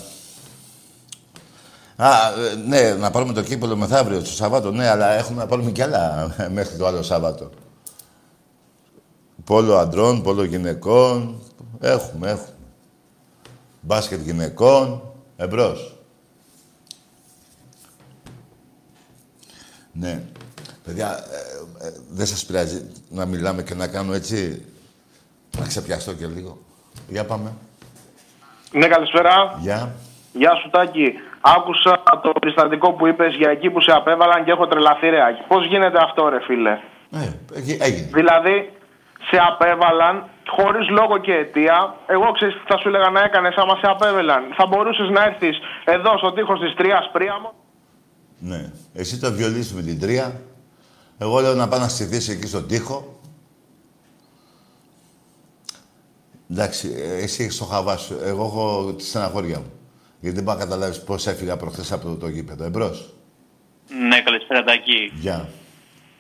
Α, ε, ναι, να πάρουμε το κύπελο μεθαύριο, το Σαββάτο, ναι, αλλά έχουμε να πάρουμε κι άλλα <laughs> μέχρι το άλλο Σάββατο. Πόλο αντρών, πόλο γυναικών. Έχουμε, έχουμε. Μπάσκετ γυναικών. Εμπρός. Ναι. Παιδιά, ε, ε, δεν σας πειράζει να μιλάμε και να κάνω έτσι, να ξεπιαστώ και λίγο. Για πάμε. Ναι, καλησπέρα. Γεια. Γεια σου, Τάκη. Άκουσα το περιστατικό που είπες για εκεί που σε απέβαλαν και έχω τρελαθεί, ρε Άκη. Πώς γίνεται αυτό, ρε φίλε; Ε, εκεί- έγινε. Δηλαδή, σε απέβαλαν χωρίς λόγο και αιτία. Εγώ ξέρεις τι θα σου έλεγα να έκανες άμα σε απέβαλαν. Θα μπορούσες να έρθεις εδώ στο τείχος της Τρίας Πρίαμο; Ναι. Εσύ το βιολείς με την τρία. Εγώ λέω να πάω να στηθείς εκεί στον τοίχο. Εντάξει, ε, εσύ έχεις το χαβά σου. Εγώ έχω τη στεναχώρια μου. Γιατί δεν πάω να καταλάβεις πώς έφυγα προχθές από το γήπεδο. Εμπρός. Ναι, καλησπέρα Τάκη. Γεια.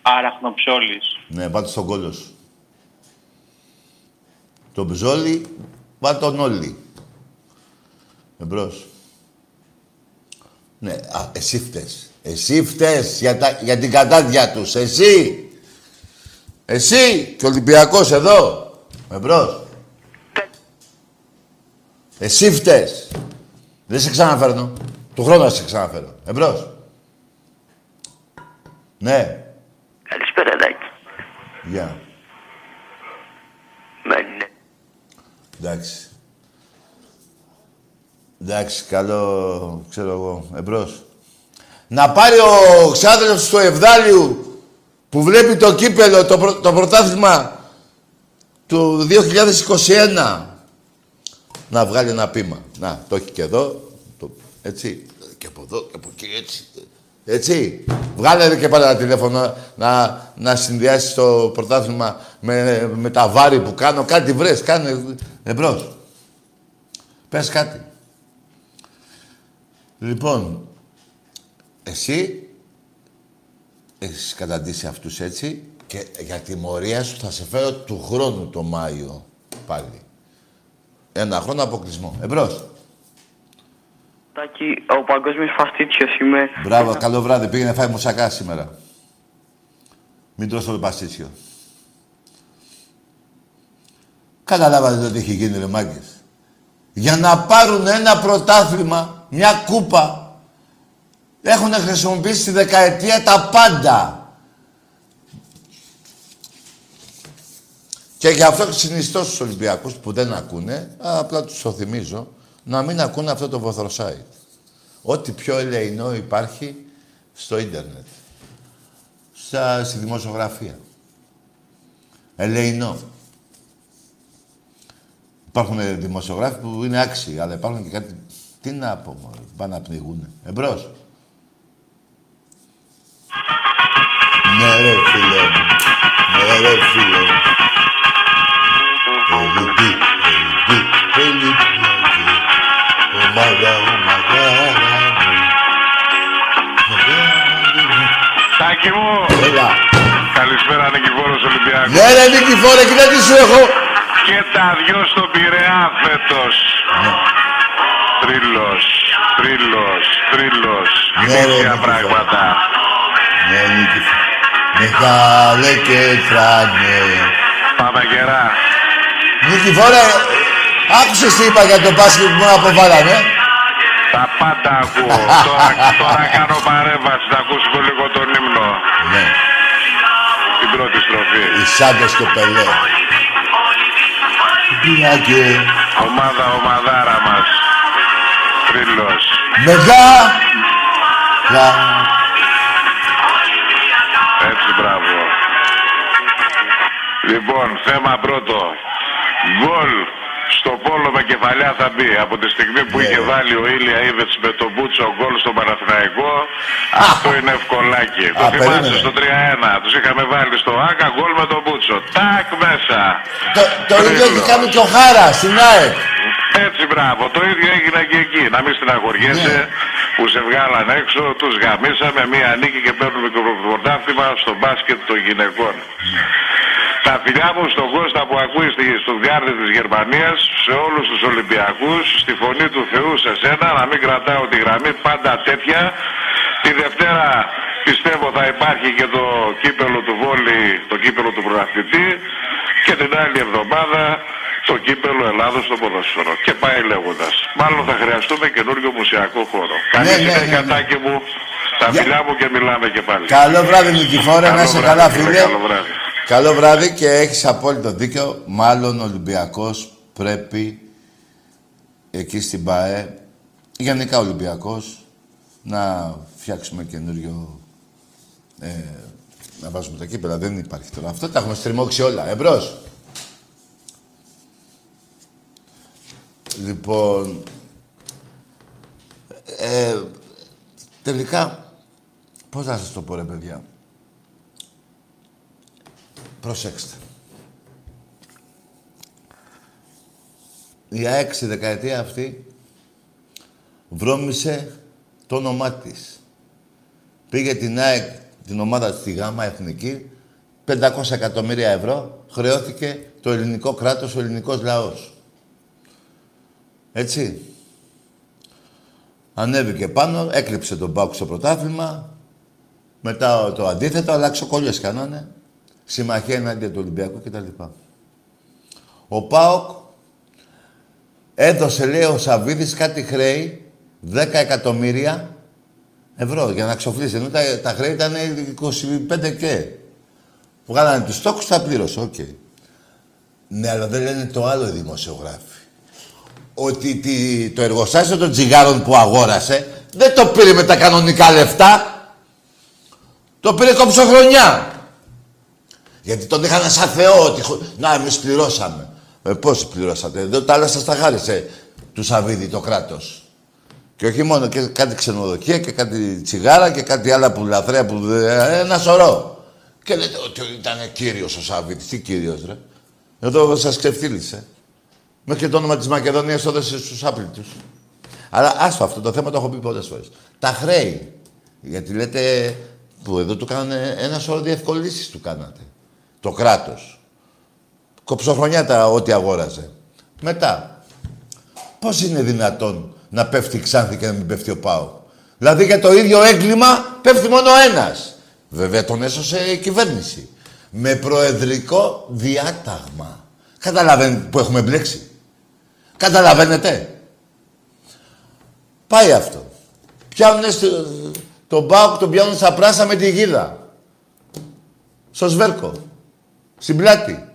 Άραχνοψόλης. Ναι, πάτε στον κόλλο σου. Το μπζόλι, πάτε τον όλοι. Εμπρός. Ναι, α, εσύ φταίς. Εσύ φταίς για, τα, για την κατάδια τους. Εσύ. Εσύ και ο Ολυμπιακός εδώ. Εμπρός. Εσύ φταίς. Δεν σε ξαναφέρνω. Του χρόνου θα σε ξαναφέρω. Εμπρός. Ναι. Καλησπέρα, Δάκη. Γεια. Ναι. Εντάξει. Εντάξει, καλό, ξέρω εγώ, εμπρός. Να πάρει ο ξάδελφος του Ευδάλιου που βλέπει το κύπελο, το, πρω- το πρωτάθλημα του 2021 να βγάλει ένα πείμα. Να, το έχει και εδώ, το, έτσι, και από εδώ και από εκεί, έτσι. Έτσι. Βγάλε ρε και πάλι ένα τηλέφωνο να, να συνδυάσεις το πρωτάθλημα με, με τα βάρη που κάνω. Κάτι βρες, κάνε εμπρός. Πες κάτι. Λοιπόν, εσύ έχεις καταντήσει αυτούς έτσι και για τιμωρία σου θα σε φέρω του χρόνου το Μάιο πάλι. Ένα χρόνο αποκλεισμό. Εμπρός. Τάκη, ο παγκόσμιος φαστίτσιο είμαι. Μπράβο, καλό βράδυ. Πήγαινε φάει μουσακά σήμερα. Μην τρως το παστίτσιο. Καταλάβατε το τι έχει γίνει, ρε μάγκες. Για να πάρουν ένα πρωτάθλημα, μια κούπα, έχουν χρησιμοποιήσει τη δεκαετία τα πάντα. Και γι' αυτό συνιστώ στους Ολυμπιακούς που δεν ακούνε, απλά τους το θυμίζω, να μην ακούνε αυτό το βοθροσάιτ. Ό,τι πιο ελεηνό υπάρχει στο ίντερνετ. Στα, στη δημοσιογραφία. Ελεηνό. Υπάρχουν δημοσιογράφοι που είναι άξιοι, αλλά υπάρχουν και κάτι... Τι να πω, μωρέ, πάνε να πνιγούνε. Εμπρός. Ναι ρε φίλε μου. Ναι ρε φίλε μου. Ολυμπί, Ολυμπί, Ολυμπιακή. Ομάδα, ομάδα μου. Τάκη μου. Έλα. Καλησπέρα Νικηφόρος Ολυμπιακός. Ναι ρε Νικηφόρε, κοίτα τι σου έχω. Και τα δυο στο Πειραιά φέτος. Τρίλος, τρίλος, τρίλος. Ναι, ρε, Γνήσια Νικηφόρε. πράγματα. Ναι, Νικηφόρε. Μεγάλε και τράνε. Πάμε γερά. Νικηφόρε, άκουσες τι είπα για το μπάσκετ που μου αποβάλανε; Τα πάντα ακούω. <laughs> τώρα, τώρα κάνω παρέμβαση. Θα ακούσουμε λίγο τον ύμνο. Ναι, Την πρώτη στροφή. οι Σάντες και ο Πελέ. Πήραγε. Ομάδα, ομαδάρα μας. Τρίλος. Μεγά. Γα. Έτσι, μπράβο. Λοιπόν, θέμα πρώτο. Γκολ στο πόλο με κεφαλιά θα μπει. Από τη στιγμή που Ναι, είχε ρε. βάλει ο Ήλια Ήβετς με τον Μπούτσο γκολ στο Παναθηναϊκό, αυτό είναι ευκολάκι. Το Α, θυμάσαι περίμενε. στο 3-1. Τους είχαμε βάλει στο Άκα γκολ με τον Μπούτσο. Τάκ μέσα. Το, το ίδιο έχει κάνει και ο Χάρας στην ΑΕΚ. Έτσι, μπράβο. Το ίδιο έγινε και εκεί. Να μην στεναχωριέσαι Ναι. που σε βγάλαν έξω, τους γαμίσαμε μία νίκη και παίρνουμε το πρωτάθλημα στο μπάσκετ των γυναικών. Τα φιλιά μου στον Κώστα που ακούει στη Στουτγκάρδη της Γερμανίας, σε όλους τους Ολυμπιακούς, στη φωνή του Θεού σε σένα, να μην κρατάω τη γραμμή πάντα τέτοια. Τη Δευτέρα πιστεύω θα υπάρχει και το κύπελο του Βόλη, το κύπελο του πρωταθλητή και την άλλη εβδομάδα το κύπελο Ελλάδος στο ποδόσφαιρο. Και πάει λέγοντας. Μάλλον θα χρειαστούμε καινούριο μουσιακό χώρο. Καλή ναι, ναι, συνέχεια ναι. Τάκη μου. Τα Γεια. φιλιά μου και μιλάμε και πάλι. Καλό βράδυ Νικηφόρε, να Καλό είσαι βράδυ, καλά φίλε, φίλε. Καλό βράδυ. Καλό βράδυ και έχεις απόλυτο δίκιο. Μάλλον ο Ολυμπιακός πρέπει εκεί στην ΠαΕ, γενικά ο Ολυμπιακός, να φτιάξουμε καινούριο... Ε, να βάζουμε τα κύπελα. Δεν υπάρχει τώρα. Αυτό τα έχουμε στριμώξει όλα. Εμπρός. Λοιπόν... Ε, τελικά, πώς να σας το πω ρε παιδιά. Προσέξτε. Η ΑΕΚ στη δεκαετία αυτή βρώμησε το όνομά της. Πήγε την ΑΕΚ, την ομάδα στη ΓΑΜΑ Εθνική, 500 εκατομμύρια ευρώ, χρεώθηκε το ελληνικό κράτος, ο ελληνικός λαός. Έτσι. Ανέβηκε πάνω, έκλειψε τον Πάουκ στο πρωτάθλημα, μετά το αντίθετο, αλλά ξοκόλλιες κάνανε. Συμμαχία ενάντια του Ολυμπιακού κτλ. Ο ΠΑΟΚ έδωσε, λέει ο Σαββίδης, κάτι χρέη, 10 εκατομμύρια, Ευρώ για να ξοφλήσει. Ενώ τα, τα χρέη ήταν 25 και. Βγάλανε τους στόχους, τα πλήρωσε. Οκ. Ναι, αλλά δεν λένε το άλλο οι δημοσιογράφοι. Ότι τη- το εργοστάσιο των τσιγάρων που αγόρασε δεν το πήρε με τα κανονικά λεφτά. Το πήρε κομψοχρονιά. Γιατί τον είχαν σαν Θεό. Ότι... χω- Να, εμείς πληρώσαμε. Ε, πώς πληρώσατε; Εδώ τα άλλα σας τα χάρισε του Σαββίδη το κράτος. Και όχι μόνο και κάτι ξενοδοχεία και κάτι τσιγάρα και κάτι άλλα που λαθρέα που... δε- Ένα σωρό. Και λέτε ότι ήταν κύριος ο Σαββίδης. Τι κύριος ρε; Εδώ σας ξεφτύλισε. Μέχρι και το όνομα της Μακεδονίας το έδωσε στους άπλητους. Αλλά άστο αυτό το θέμα το έχω πει πολλές φορές. Τα χρέη. Γιατί λέτε που εδώ του κάνανε ένα σώρο διευκολύνσεις του κάνατε. Το κράτος. Κοψοχρονιά τα ό,τι αγόραζε. Μετά. Πώς είναι δυνατόν να πέφτει η Ξάνθη και να μην πέφτει ο Πάο; Δηλαδή για το ίδιο έγκλημα πέφτει μόνο ένας. Βέβαια τον έσωσε η κυβέρνηση. Με προεδρικό διάταγμα. Καταλαβαίνετε που έχουμε μπλέξει. Καταλαβαίνετε. Πάει αυτό. Πιάνουνε στο, τον Πάοκ τον πιάνουν στα πράσα με τη γίδα. Στο Σβέρκο. Στην πλάτη.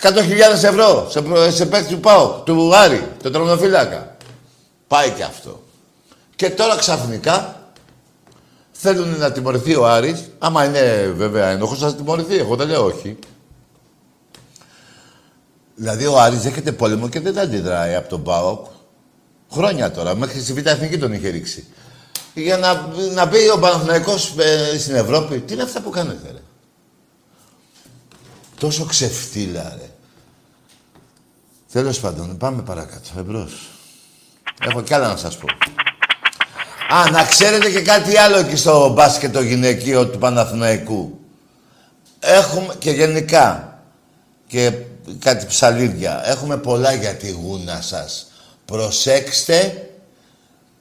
100.000 ευρώ σε, προ- σε παίκτη του ΠΑΟΚ, του Άρη, τον τρονοφύλακα. Πάει και αυτό. Και τώρα ξαφνικά θέλουν να τιμωρηθεί ο Άρης. Άμα είναι βέβαια ενοχός θα τιμωρηθεί. Εγώ δεν λέω όχι. Δηλαδή ο Άρης δέχεται πόλεμο και δεν αντιδράει από τον ΠΑΟΚ. Χρόνια τώρα, μέχρι στη Β' Εθνική τον είχε ρίξει. Για να, να πει ο Παναθηναϊκός ε, στην Ευρώπη, τι είναι αυτά που κάνετε ρε; Τόσο ξεφτύλα, ρε. Τέλος πάντων, πάμε παρακάτω. Εμπρός. Έχω κι άλλα να σας πω. Α, να ξέρετε και κάτι άλλο εκεί στο μπάσκετ το γυναικείο του Παναθηναϊκού. Έχουμε και γενικά και κάτι ψαλίδια. Έχουμε πολλά για τη γούνα σας. Προσέξτε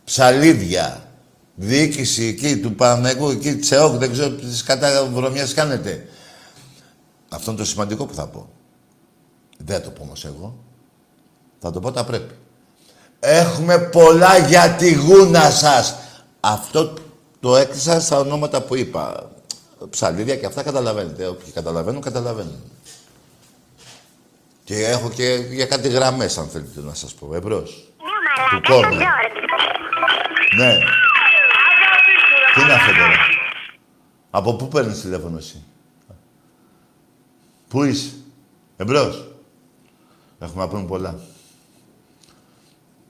ψαλίδια. Διοίκηση εκεί του Παναθηναϊκού, εκεί της ΕΟΚ, δεν ξέρω τι κατά βρωμιάς κάνετε. Αυτό είναι το σημαντικό που θα πω. Δεν θα το πω όμως εγώ. Θα το πω τα πρέπει. Έχουμε πολλά για τη γούνα σας. Αυτό το έκλεισα στα ονόματα που είπα. Ψαλίδια και αυτά καταλαβαίνετε. Όποιοι καταλαβαίνουν, καταλαβαίνουν. Και έχω και για κάτι γραμμές, αν θέλετε να σας πω. Εμπρός. Του κόρνου. Ναι. Τι είναι αυτό τώρα; Από πού παίρνεις τηλέφωνο εσύ; Πού είσαι; Εμπρός. Έχουμε να πούμε πολλά.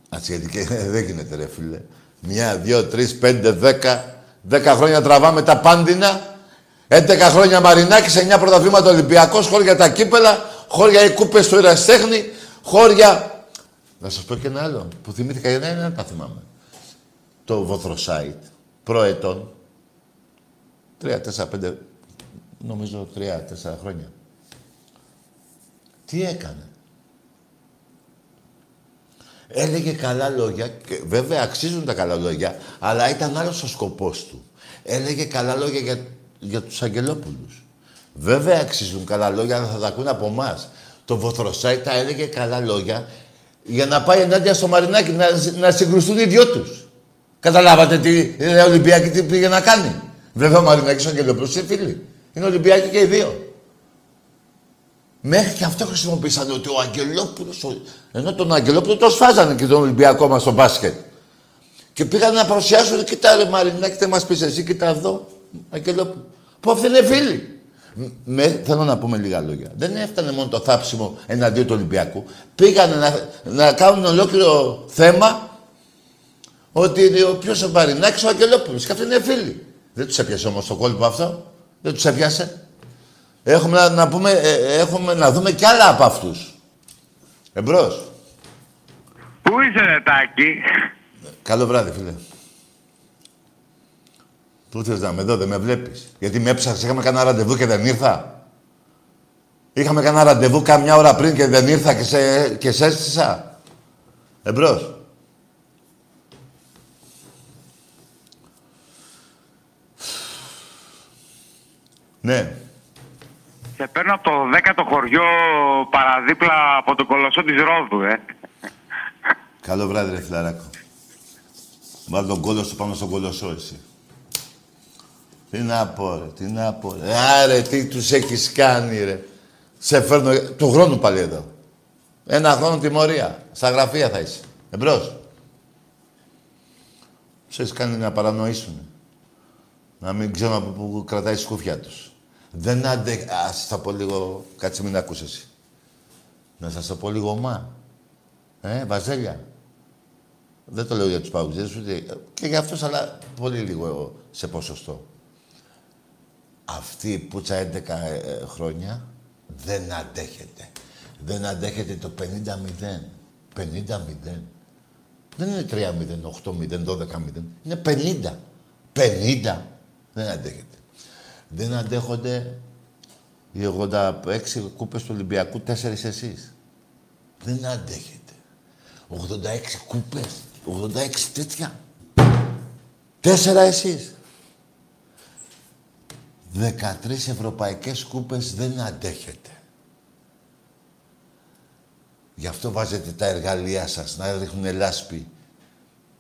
Α, γιατί και <laughs> δεν γίνεται ρε φίλε. Μια, δύο, τρεις, πέντε, δέκα. Δέκα χρόνια τραβάμε τα πάντινα. Έντεκα χρόνια Μαρινάκη, σε εννιά πρωταθλήματα Ολυμπιακός, χώρια τα κύπελα, χώρια οι κούπες του Εραστέχνη, χώρια... Να σας πω και ένα άλλο που θυμήθηκα για ένα, τα θυμάμαι. Το Βοθροσάιτ, προετών, τρία, τέσσερα, πέντε, νομίζω τρία, τέσσερα χρόνια. Τι έκανε; Έλεγε καλά λόγια, και βέβαια αξίζουν τα καλά λόγια, αλλά ήταν άλλος ο σκοπός του. Έλεγε καλά λόγια για, για τους Αγγελόπουλους. Βέβαια αξίζουν καλά λόγια, αλλά θα τα ακούνε από εμάς. Το Βοθροσάι τα έλεγε καλά λόγια για να πάει ενάντια στο Μαρινάκι, να, να συγκρουστούν οι δυο τους. Καταλάβατε τι είναι Ολυμπιακή τι πήγε να κάνει. Βέβαια ο Μαρινάκης ο Αγγελόπουλος είναι φίλοι. Είναι Ολυμπιακοί και οι δύο. Μέχρι και αυτό χρησιμοποίησαν ότι ο Αγγελόπουλος... Ο... Ενώ τον Αγγελόπουλο τον σφάζανε και τον Ολυμπιακό μας στο μπάσκετ. Και πήγαν να παρουσιάσουν, κοίτα ρε Μαρινάκη, δεν μας πεις εσύ, κοίτα εδώ, Αγγελόπουλο. Που αυτοί είναι φίλοι. Μ- Με, θέλω να πούμε λίγα λόγια. Δεν έφτανε μόνο το θάψιμο εναντίον του Ολυμπιακού. Πήγανε να, να κάνουν ολόκληρο θέμα ότι είναι ο ποιος ο Μαρινάκης ο Αγγελόπουλος. Και αυτοί είναι φίλοι. Δεν τους έπιασε όμως το κόλπο αυτό. Δεν τους έπιασε. Έχουμε να, να πούμε, ε, έχουμε να δούμε κι άλλα από αυτούς. Εμπρός. Πού είσαι, ρε Τάκη; Καλό βράδυ, φίλε. Πού θες να με δω, δεν με βλέπεις. Γιατί με έψαξες, είχαμε κανένα ραντεβού και δεν ήρθα. Είχαμε κανένα ραντεβού καμιά ώρα πριν και δεν ήρθα και σε, και σε έστησα. Εμπρός. Ναι. Σε παίρνω από το 10ο χωριό παραδίπλα από το κολοσσό της Ρόδου, ε. Καλό βράδυ, ρε φιλαράκο. Βάλ τον κόλο σου πάνω στον κολοσσό, εσύ. Τι να πω, ρε, τι να πω. Ρε. Άρε, τι τους έχεις κάνει, ρε. Σε φέρνω του χρόνου πάλι εδώ. Ένα χρόνο τιμωρία. Στα γραφεία θα είσαι. Εμπρός. Τους έχεις κάνει να παρανοήσουν. Να μην ξέρουν από πού κρατάει η σκούφια τους. Δεν αντε... Ας σας τα πω λίγο... Κάτσε μην ακούς εσύ. Να σας το πω λίγο μα. Ε, Βαζέλια. Δεν το λέω για τους παγκοσμίους, ούτε... Και για αυτούς, αλλά πολύ λίγο σε ποσοστό. Αυτή η πουτσα 11 ε, χρόνια δεν αντέχεται. Δεν αντέχεται το 50-0. 50-0. Δεν είναι 3-0, 8-0, 12-0. Είναι 50. 50. Δεν αντέχεται. Δεν αντέχονται οι 86 κούπες του Ολυμπιακού, 4 εσείς. Δεν αντέχεται. 86 κούπες, 86 τέτοια. Τέσσερα εσείς. 13 ευρωπαϊκές κούπες δεν αντέχετε. Γι' αυτό βάζετε τα εργαλεία σας, να ρίχνουν λάσπη.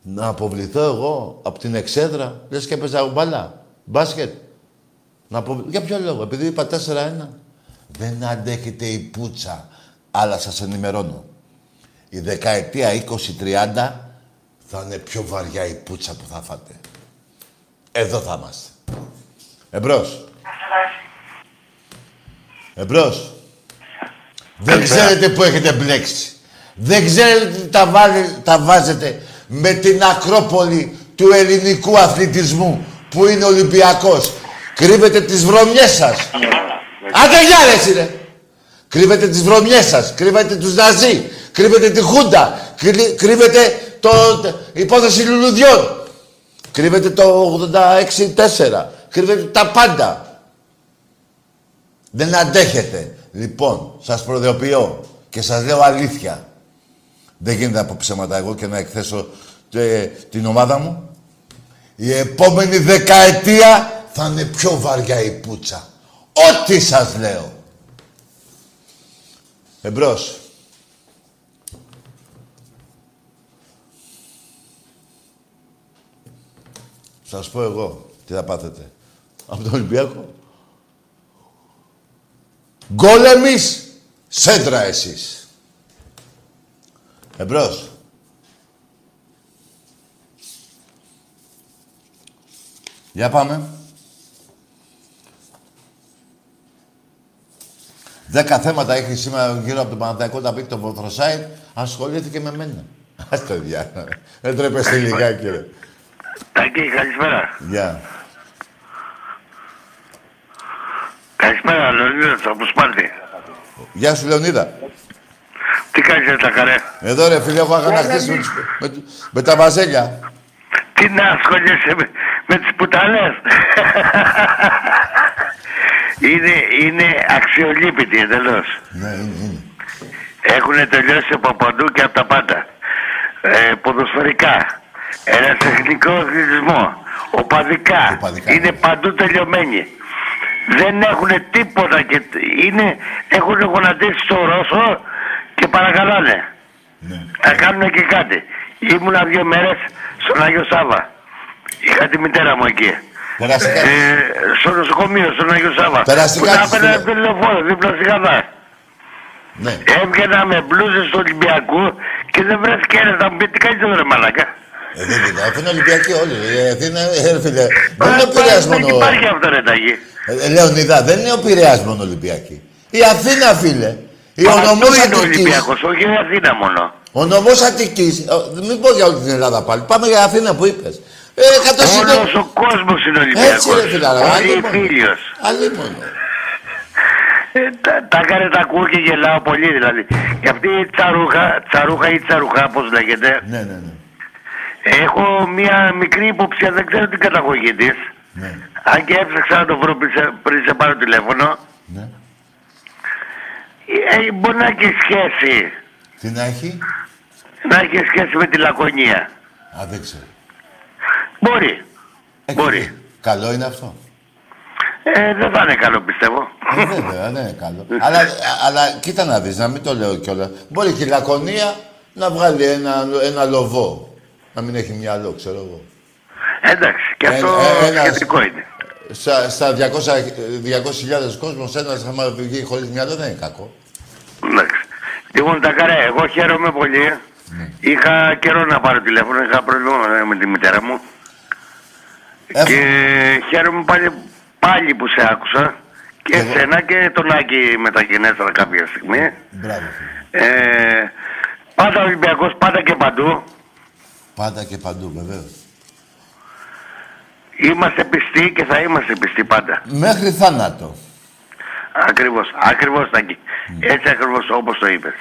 Να αποβληθώ εγώ από την εξέδρα, λες και έπαιζα μπάλα, μπάσκετ. Να απο... Για ποιο λόγο, επειδή είπα 4-1. Δεν αντέχετε η πουτσα. Αλλά σας ενημερώνω. Η δεκαετία 20-30 θα είναι πιο βαριά η πουτσα που θα φάτε. Εδώ θα είμαστε. Εμπρός. Εμπρός. Δεν ξέρετε που έχετε μπλέξει. Δεν ξέρετε τι τα, βάλε- τα βάζετε με την Ακρόπολη του ελληνικού αθλητισμού που είναι Ολυμπιακός. Κρύβετε τις βρωμιές σας. Άντε γεια ρε εσύ, ρε. Κρύβετε τις βρωμιές σας. Κρύβετε τους Ναζί. Κρύβετε τη Χούντα. κρύ- Κρύβετε το, το υπόθεση λουλουδιών. Κρύβετε το 86-4. Κρύβετε τα πάντα. Δεν αντέχετε. Λοιπόν, σας προειδοποιώ και σας λέω αλήθεια. Δεν γίνεται από ψέματα εγώ και να εκθέσω ε, την ομάδα μου. Η επόμενη δεκαετία θα είναι πιο βαριά η πουτσα. Ό,τι σας λέω. Εμπρός. Σας πω εγώ τι θα πάθετε. Από τον Ολυμπιακό. Γκολ εμείς, σέντρα εσείς. Εμπρός. Για πάμε. Δέκα θέματα έχει σήμερα γύρω από τον Παναθηναϊκό τα πει το Βοθροσάιτ. Ασχολήθηκε με μένα. <laughs> Ας το διάλογο. Δεν τρέπεστε λιγάκι, ρε. Τάκη, καλησπέρα. Γεια. Καλησπέρα, Λεωνίδας από Σπάρτη. Γεια σου, Λεωνίδα. Τι κάνεις, ρε, τα καρέ. Εδώ, ρε, φίλε, έχω αγανακτήσει με, τους- με, με τα βαζέλια. Τι να ασχολιέσαι με, με τις πουτανές. <laughs> είναι, είναι αξιολύπητοι εντελώς. Ναι, είναι, είναι. Έχουν τελειώσει από παντού και από τα πάντα. Ε, ποδοσφαιρικά, ερασιτεχνικό αθλητισμό, οπαδικά. Είναι παντού τελειωμένοι. Δεν έχουν τίποτα και είναι, έχουν γονατίσει στο Ρώσο και παρακαλάνε. Θα κάνουν και κάτι. Ήμουνα δύο μέρες στον Άγιο Σάβα. Είχα τη μητέρα μου εκεί. Περαστικά. Ε, στο νοσοκομείο, στον Άγιο Σάβα. Περαστικά Που τα της, έπαιρνα φίλε. από το λεωφόρο, δίπλα στη Γαδά. Ναι. Έβγαινα με μπλούζες του Ολυμπιακού και δεν βρέθηκε ένας να μου πει τι κάνεις εδώ ρε μαλάκα; Ε, δεν είναι. Αφού είναι Ολυμπιακοί όλοι. Ε, αυτή είναι, ε, φίλε. Δεν είναι ο Πειραιάς Δεν μόνο. υπάρχει αυτό ρε Ταγί. Ε, Λεωνίδα, δεν είναι ο Πειραιάς μόνο Ολυμπιακοί. Η Αθήνα, φίλε. Η Παντού ονομός είναι ο Αττικής. Ολυμπιακός, όχι η Αθήνα μόνο. Ο νομός Αττικής. Ε, Μην πω για όλη την Ελλάδα πάλι. Πάμε για Αθήνα που είπες. Ε, εκατό Όλος συντό- ο κόσμος είναι Έτσι Ολυμπιακός. ρε φίλε. Όχι φίλιος. Αλλή μόνο. Ε, τα, τα έκανε τα ακούω και γελάω πολύ δηλαδή. Και αυτή η τσαρούχα, τσαρούχα ή τσαρουχά πώς λέγεται. Ναι, ναι, ναι. Έχω μία μικρή υποψία, δεν ξέρω την καταγωγή της. Ναι. Αν και έψαξα να το βρω πριν σε, πριν σε πάρω τηλέφωνο. Ναι. Ε, μπορεί να έχει σχέση. Τι να έχει; Να έχει σχέση με τη Λακωνία. Α, δεν ξέρω. Μπορεί. Μπορεί. Καλό είναι αυτό. Ε, δεν θα είναι καλό πιστεύω. Ε, βέβαια, δεν είναι καλό. αλλά, αλλά κοίτα να δεις, να μην το λέω κιόλας. Μπορεί και η Λακωνία να βγάλει ένα, ένα λοβό. Να μην έχει μυαλό, ξέρω εγώ. Εντάξει, και αυτό Ε, ε, ένας- σχετικό είναι. Στα, στα 200 200.000 κόσμος, ένας άμα βγει χωρίς μυαλό δεν είναι κακό. Εντάξει. Λοιπόν, τα καρέ, εγώ χαίρομαι πολύ. Ναι. Είχα καιρό να πάρω τηλέφωνο, είχα πρόβλημα με τη μητέρα μου. Και χαίρομαι πάλι, πάλι που σε άκουσα. Και εσένα και τον Άκη μεταγενέστερα κάποια στιγμή. Μπράβο. Ε, πάντα Ολυμπιακός, πάντα και παντού. Πάντα και παντού, βεβαίως. Είμαστε πιστοί και θα είμαστε πιστοί πάντα. Μέχρι θάνατο. Ακριβώς, ακριβώς Τάκη. Έτσι ακριβώς όπως το είπες.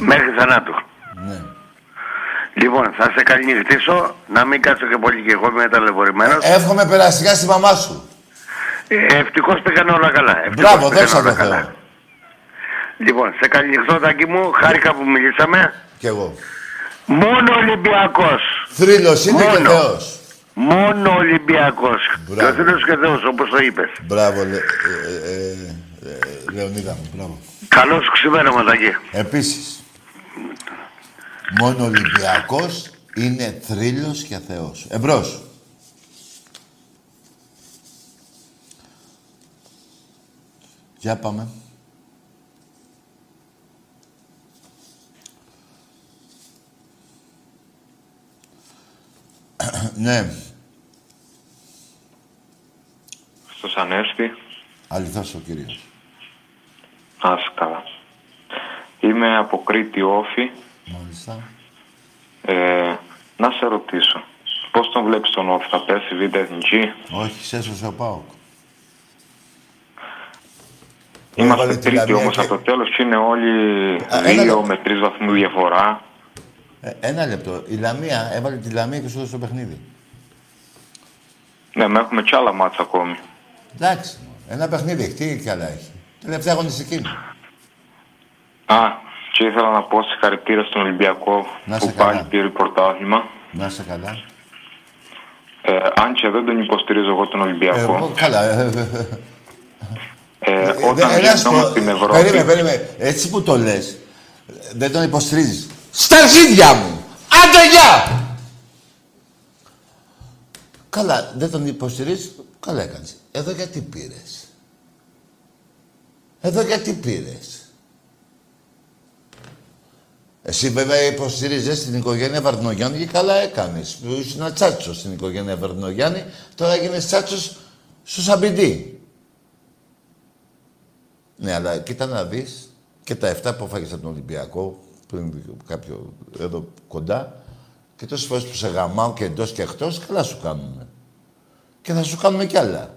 Μέχρι θανάτου. Ναι. Λοιπόν, θα σε καληνυχτήσω, να μην κάτσω και πολύ και εγώ είμαι ταλαιπωρημένος. Εύχομαι περαστικά στη μαμά σου. Ε, ευτυχώς πήγαν όλα καλά. Ευτυχώς Μπράβο, πήγαν δόξα όλα τω καλά. Θεώ. Λοιπόν, σε καληνυχτώ Τάκη μου, χάρηκα που μιλήσαμε. Κι εγώ. Μόνο Ολυμπιακός. Θρύλος είναι και Μόνο. Θεός. Μόνο Ολυμπιακός. Και ο Θρύλος και Θεός, όπως το είπες. Μπράβο, Λε, ε, ε, ε, ε, Λεωνίδα μου. Μπράβο. Καλό σου ξημέρωμα Τάκη. Επίσης, μόνο Ολυμπιακός είναι θρύλος και Θεός. Εμπρός. Για πάμε. <clears throat> ναι, Στους Ανέστη. αληθώς ο κύριος. Ας καλά. Είμαι από Κρήτη Όφη. Μάλιστα. Ε, να σε ρωτήσω. Πώς τον βλέπεις τον Όφη, θα πέσει β' εθνική. Όχι, σε έσωσε ο Πάοκ. Είμαστε Έβαλε τη τρίτη Λαμία όμως και- από το τέλος και είναι όλοι ένα δύο λεπτό. με τρεις βαθμούς διαφορά. Ε, ένα λεπτό. Η Λαμία έβαλε τη Λαμία και σου έδωσε το παιχνίδι. Ναι, με έχουμε κι άλλα μάτσα ακόμη. Εντάξει. Ένα παιχνίδι έχει. Τι κι άλλα έχει. Τελευταία αγωνιστική. είναι. Α, και ήθελα να πω συγχαρητήρια στον Ολυμπιακό Να σε που καλά. πάλι πήρε πρωτάθλημα. Να είσαι καλά. Ε, αν και δεν τον υποστηρίζω εγώ τον Ολυμπιακό. Εγώ καλά. ε, ε, ε, Ε, ε, όταν ε, να σου γινόμαστε πω, στην Ευρώπη. Περίμενε, περίμενε. Έτσι που το λες, δεν τον υποστηρίζεις. Στα αρχίδια μου! Άντε γεια! Καλά, δεν τον υποστηρίζεις, καλά έκανες. Εδώ γιατί πήρες. Εδώ γιατί πήρες. Εσύ βέβαια υποστηρίζεις την οικογένεια Βαρδινογιάννη και καλά έκανες. Που ήσουν τσάτσος στην οικογένεια Βαρδινογιάννη, τώρα έγινες τσάτσος στο Σαμπιντή. Ναι, αλλά κοίτα να δεις και τα 7 που φάγες από τον Ολυμπιακό πριν κάποιο εδώ κοντά και τόσες φορές που σε γαμάω και εντός και εκτός, καλά σου κάνουμε. Και θα σου κάνουμε κι άλλα.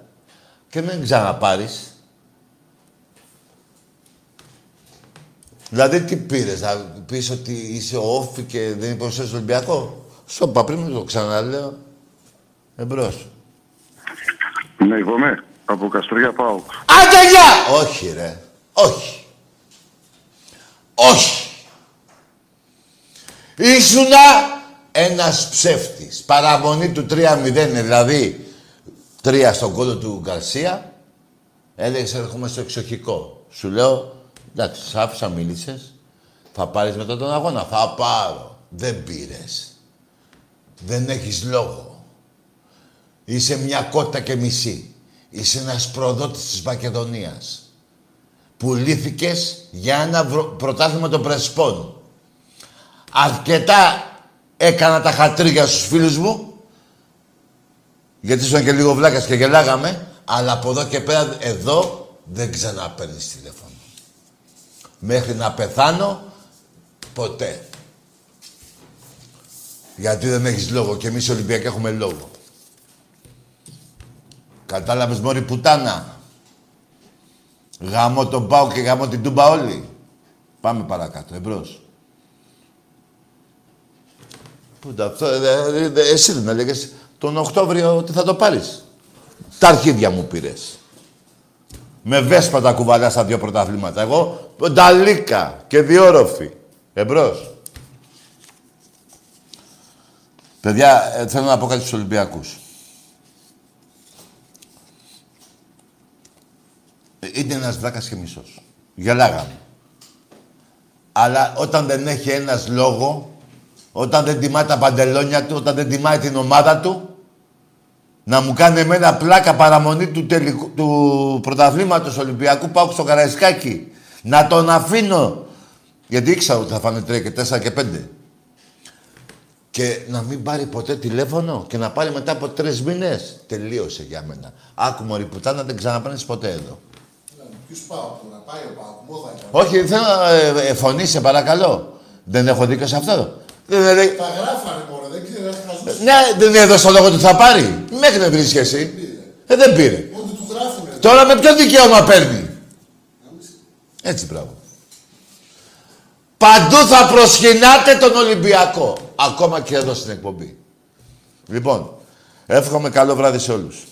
Και μην ξαναπάρεις. Δηλαδή τι πήρες, να πεις ότι είσαι όφη και δεν υποστηρίζεις τον Ολυμπιακό; Σοπα, πριν το ξαναλέω. Εμπρός. Ναι, είπαμε. Από Καστρία πάω. Άντε γεια! Όχι ρε. Όχι. Όχι. Ήσουνα ένας ψεύτης. Παραμονή του 3-0, δηλαδή τρία στον κόλλο του Γκαρσία. Έλεγες έρχομαι στο εξοχικό. Σου λέω, εντάξει, σ' άφησα, μίλησες. Θα πάρεις μετά τον αγώνα. Θα πάρω. Δεν πήρες. Δεν έχεις λόγο. Είσαι μια κότα και μισή. Είσαι ένας προδότης της Μακεδονίας. Πουλήθηκες για ένα βρο- πρωτάθλημα των Πρεσπών. Αρκετά έκανα τα χατρίγια στους φίλους μου, γιατί ήσουν και λίγο βλάκας και γελάγαμε, αλλά από εδώ και πέρα, εδώ, δεν ξαναπαίρνεις τηλέφωνο. Μέχρι να πεθάνω, ποτέ. Γιατί δεν έχεις λόγο και εμείς οι Ολυμπιακοί έχουμε λόγο. Κατάλαβες μόρι πουτάνα; Γάμω τον πάω και γάμω την τούμπα όλοι. Πάμε παρακάτω, εμπρός. Πού τα αυτό, ε, ε, ε, εσύ δεν έλεγες τον Οκτώβριο ότι θα το πάρεις. Τα αρχίδια μου πήρες. Με βέσπα τα κουβαλά στα δύο πρωταθλήματα. Εγώ νταλίκα και διόροφη. Εμπρός. Παιδιά, ε, θέλω να πω κάτι στους Ολυμπιακούς. Ε, Είναι ένας βλάκας και μισός. Γελάγαμε. Αλλά όταν δεν έχει ένας λόγο, όταν δεν τιμάει τα παντελόνια του, όταν δεν τιμάει την ομάδα του, να μου κάνει εμένα πλάκα παραμονή του, τελικού, του πρωταθλήματος Ολυμπιακού πάω στο Καραϊσκάκι. Να τον αφήνω. Γιατί ήξερα ότι θα φάνε 3 και 4 και 5. Και να μην πάρει ποτέ τηλέφωνο και να πάρει μετά από τρεις μήνες. Τελείωσε για μένα. Άκου μωρή πουτάνα, δεν ξαναπάνε ποτέ εδώ. Ποιους πάω, που να πάει ο Πάοκ, μόδα είναι. Όχι, θέλω να ε, ε, φωνή, σε παρακαλώ. Δεν έχω δίκιο σε αυτό. Δεν, δεν, δεν- Τα γράφανε ναι, δεν έδωσε το λόγο ότι θα πάρει. Μέχρι να βρει εσύ. Ε, δεν πήρε. Ό,τι του γράφουνε. Τώρα με ποιο δικαίωμα παίρνει; Έτσι μπράβο. Παντού θα προσκυνάτε τον Ολυμπιακό. Ακόμα και εδώ στην εκπομπή. Λοιπόν, εύχομαι καλό βράδυ σε όλους.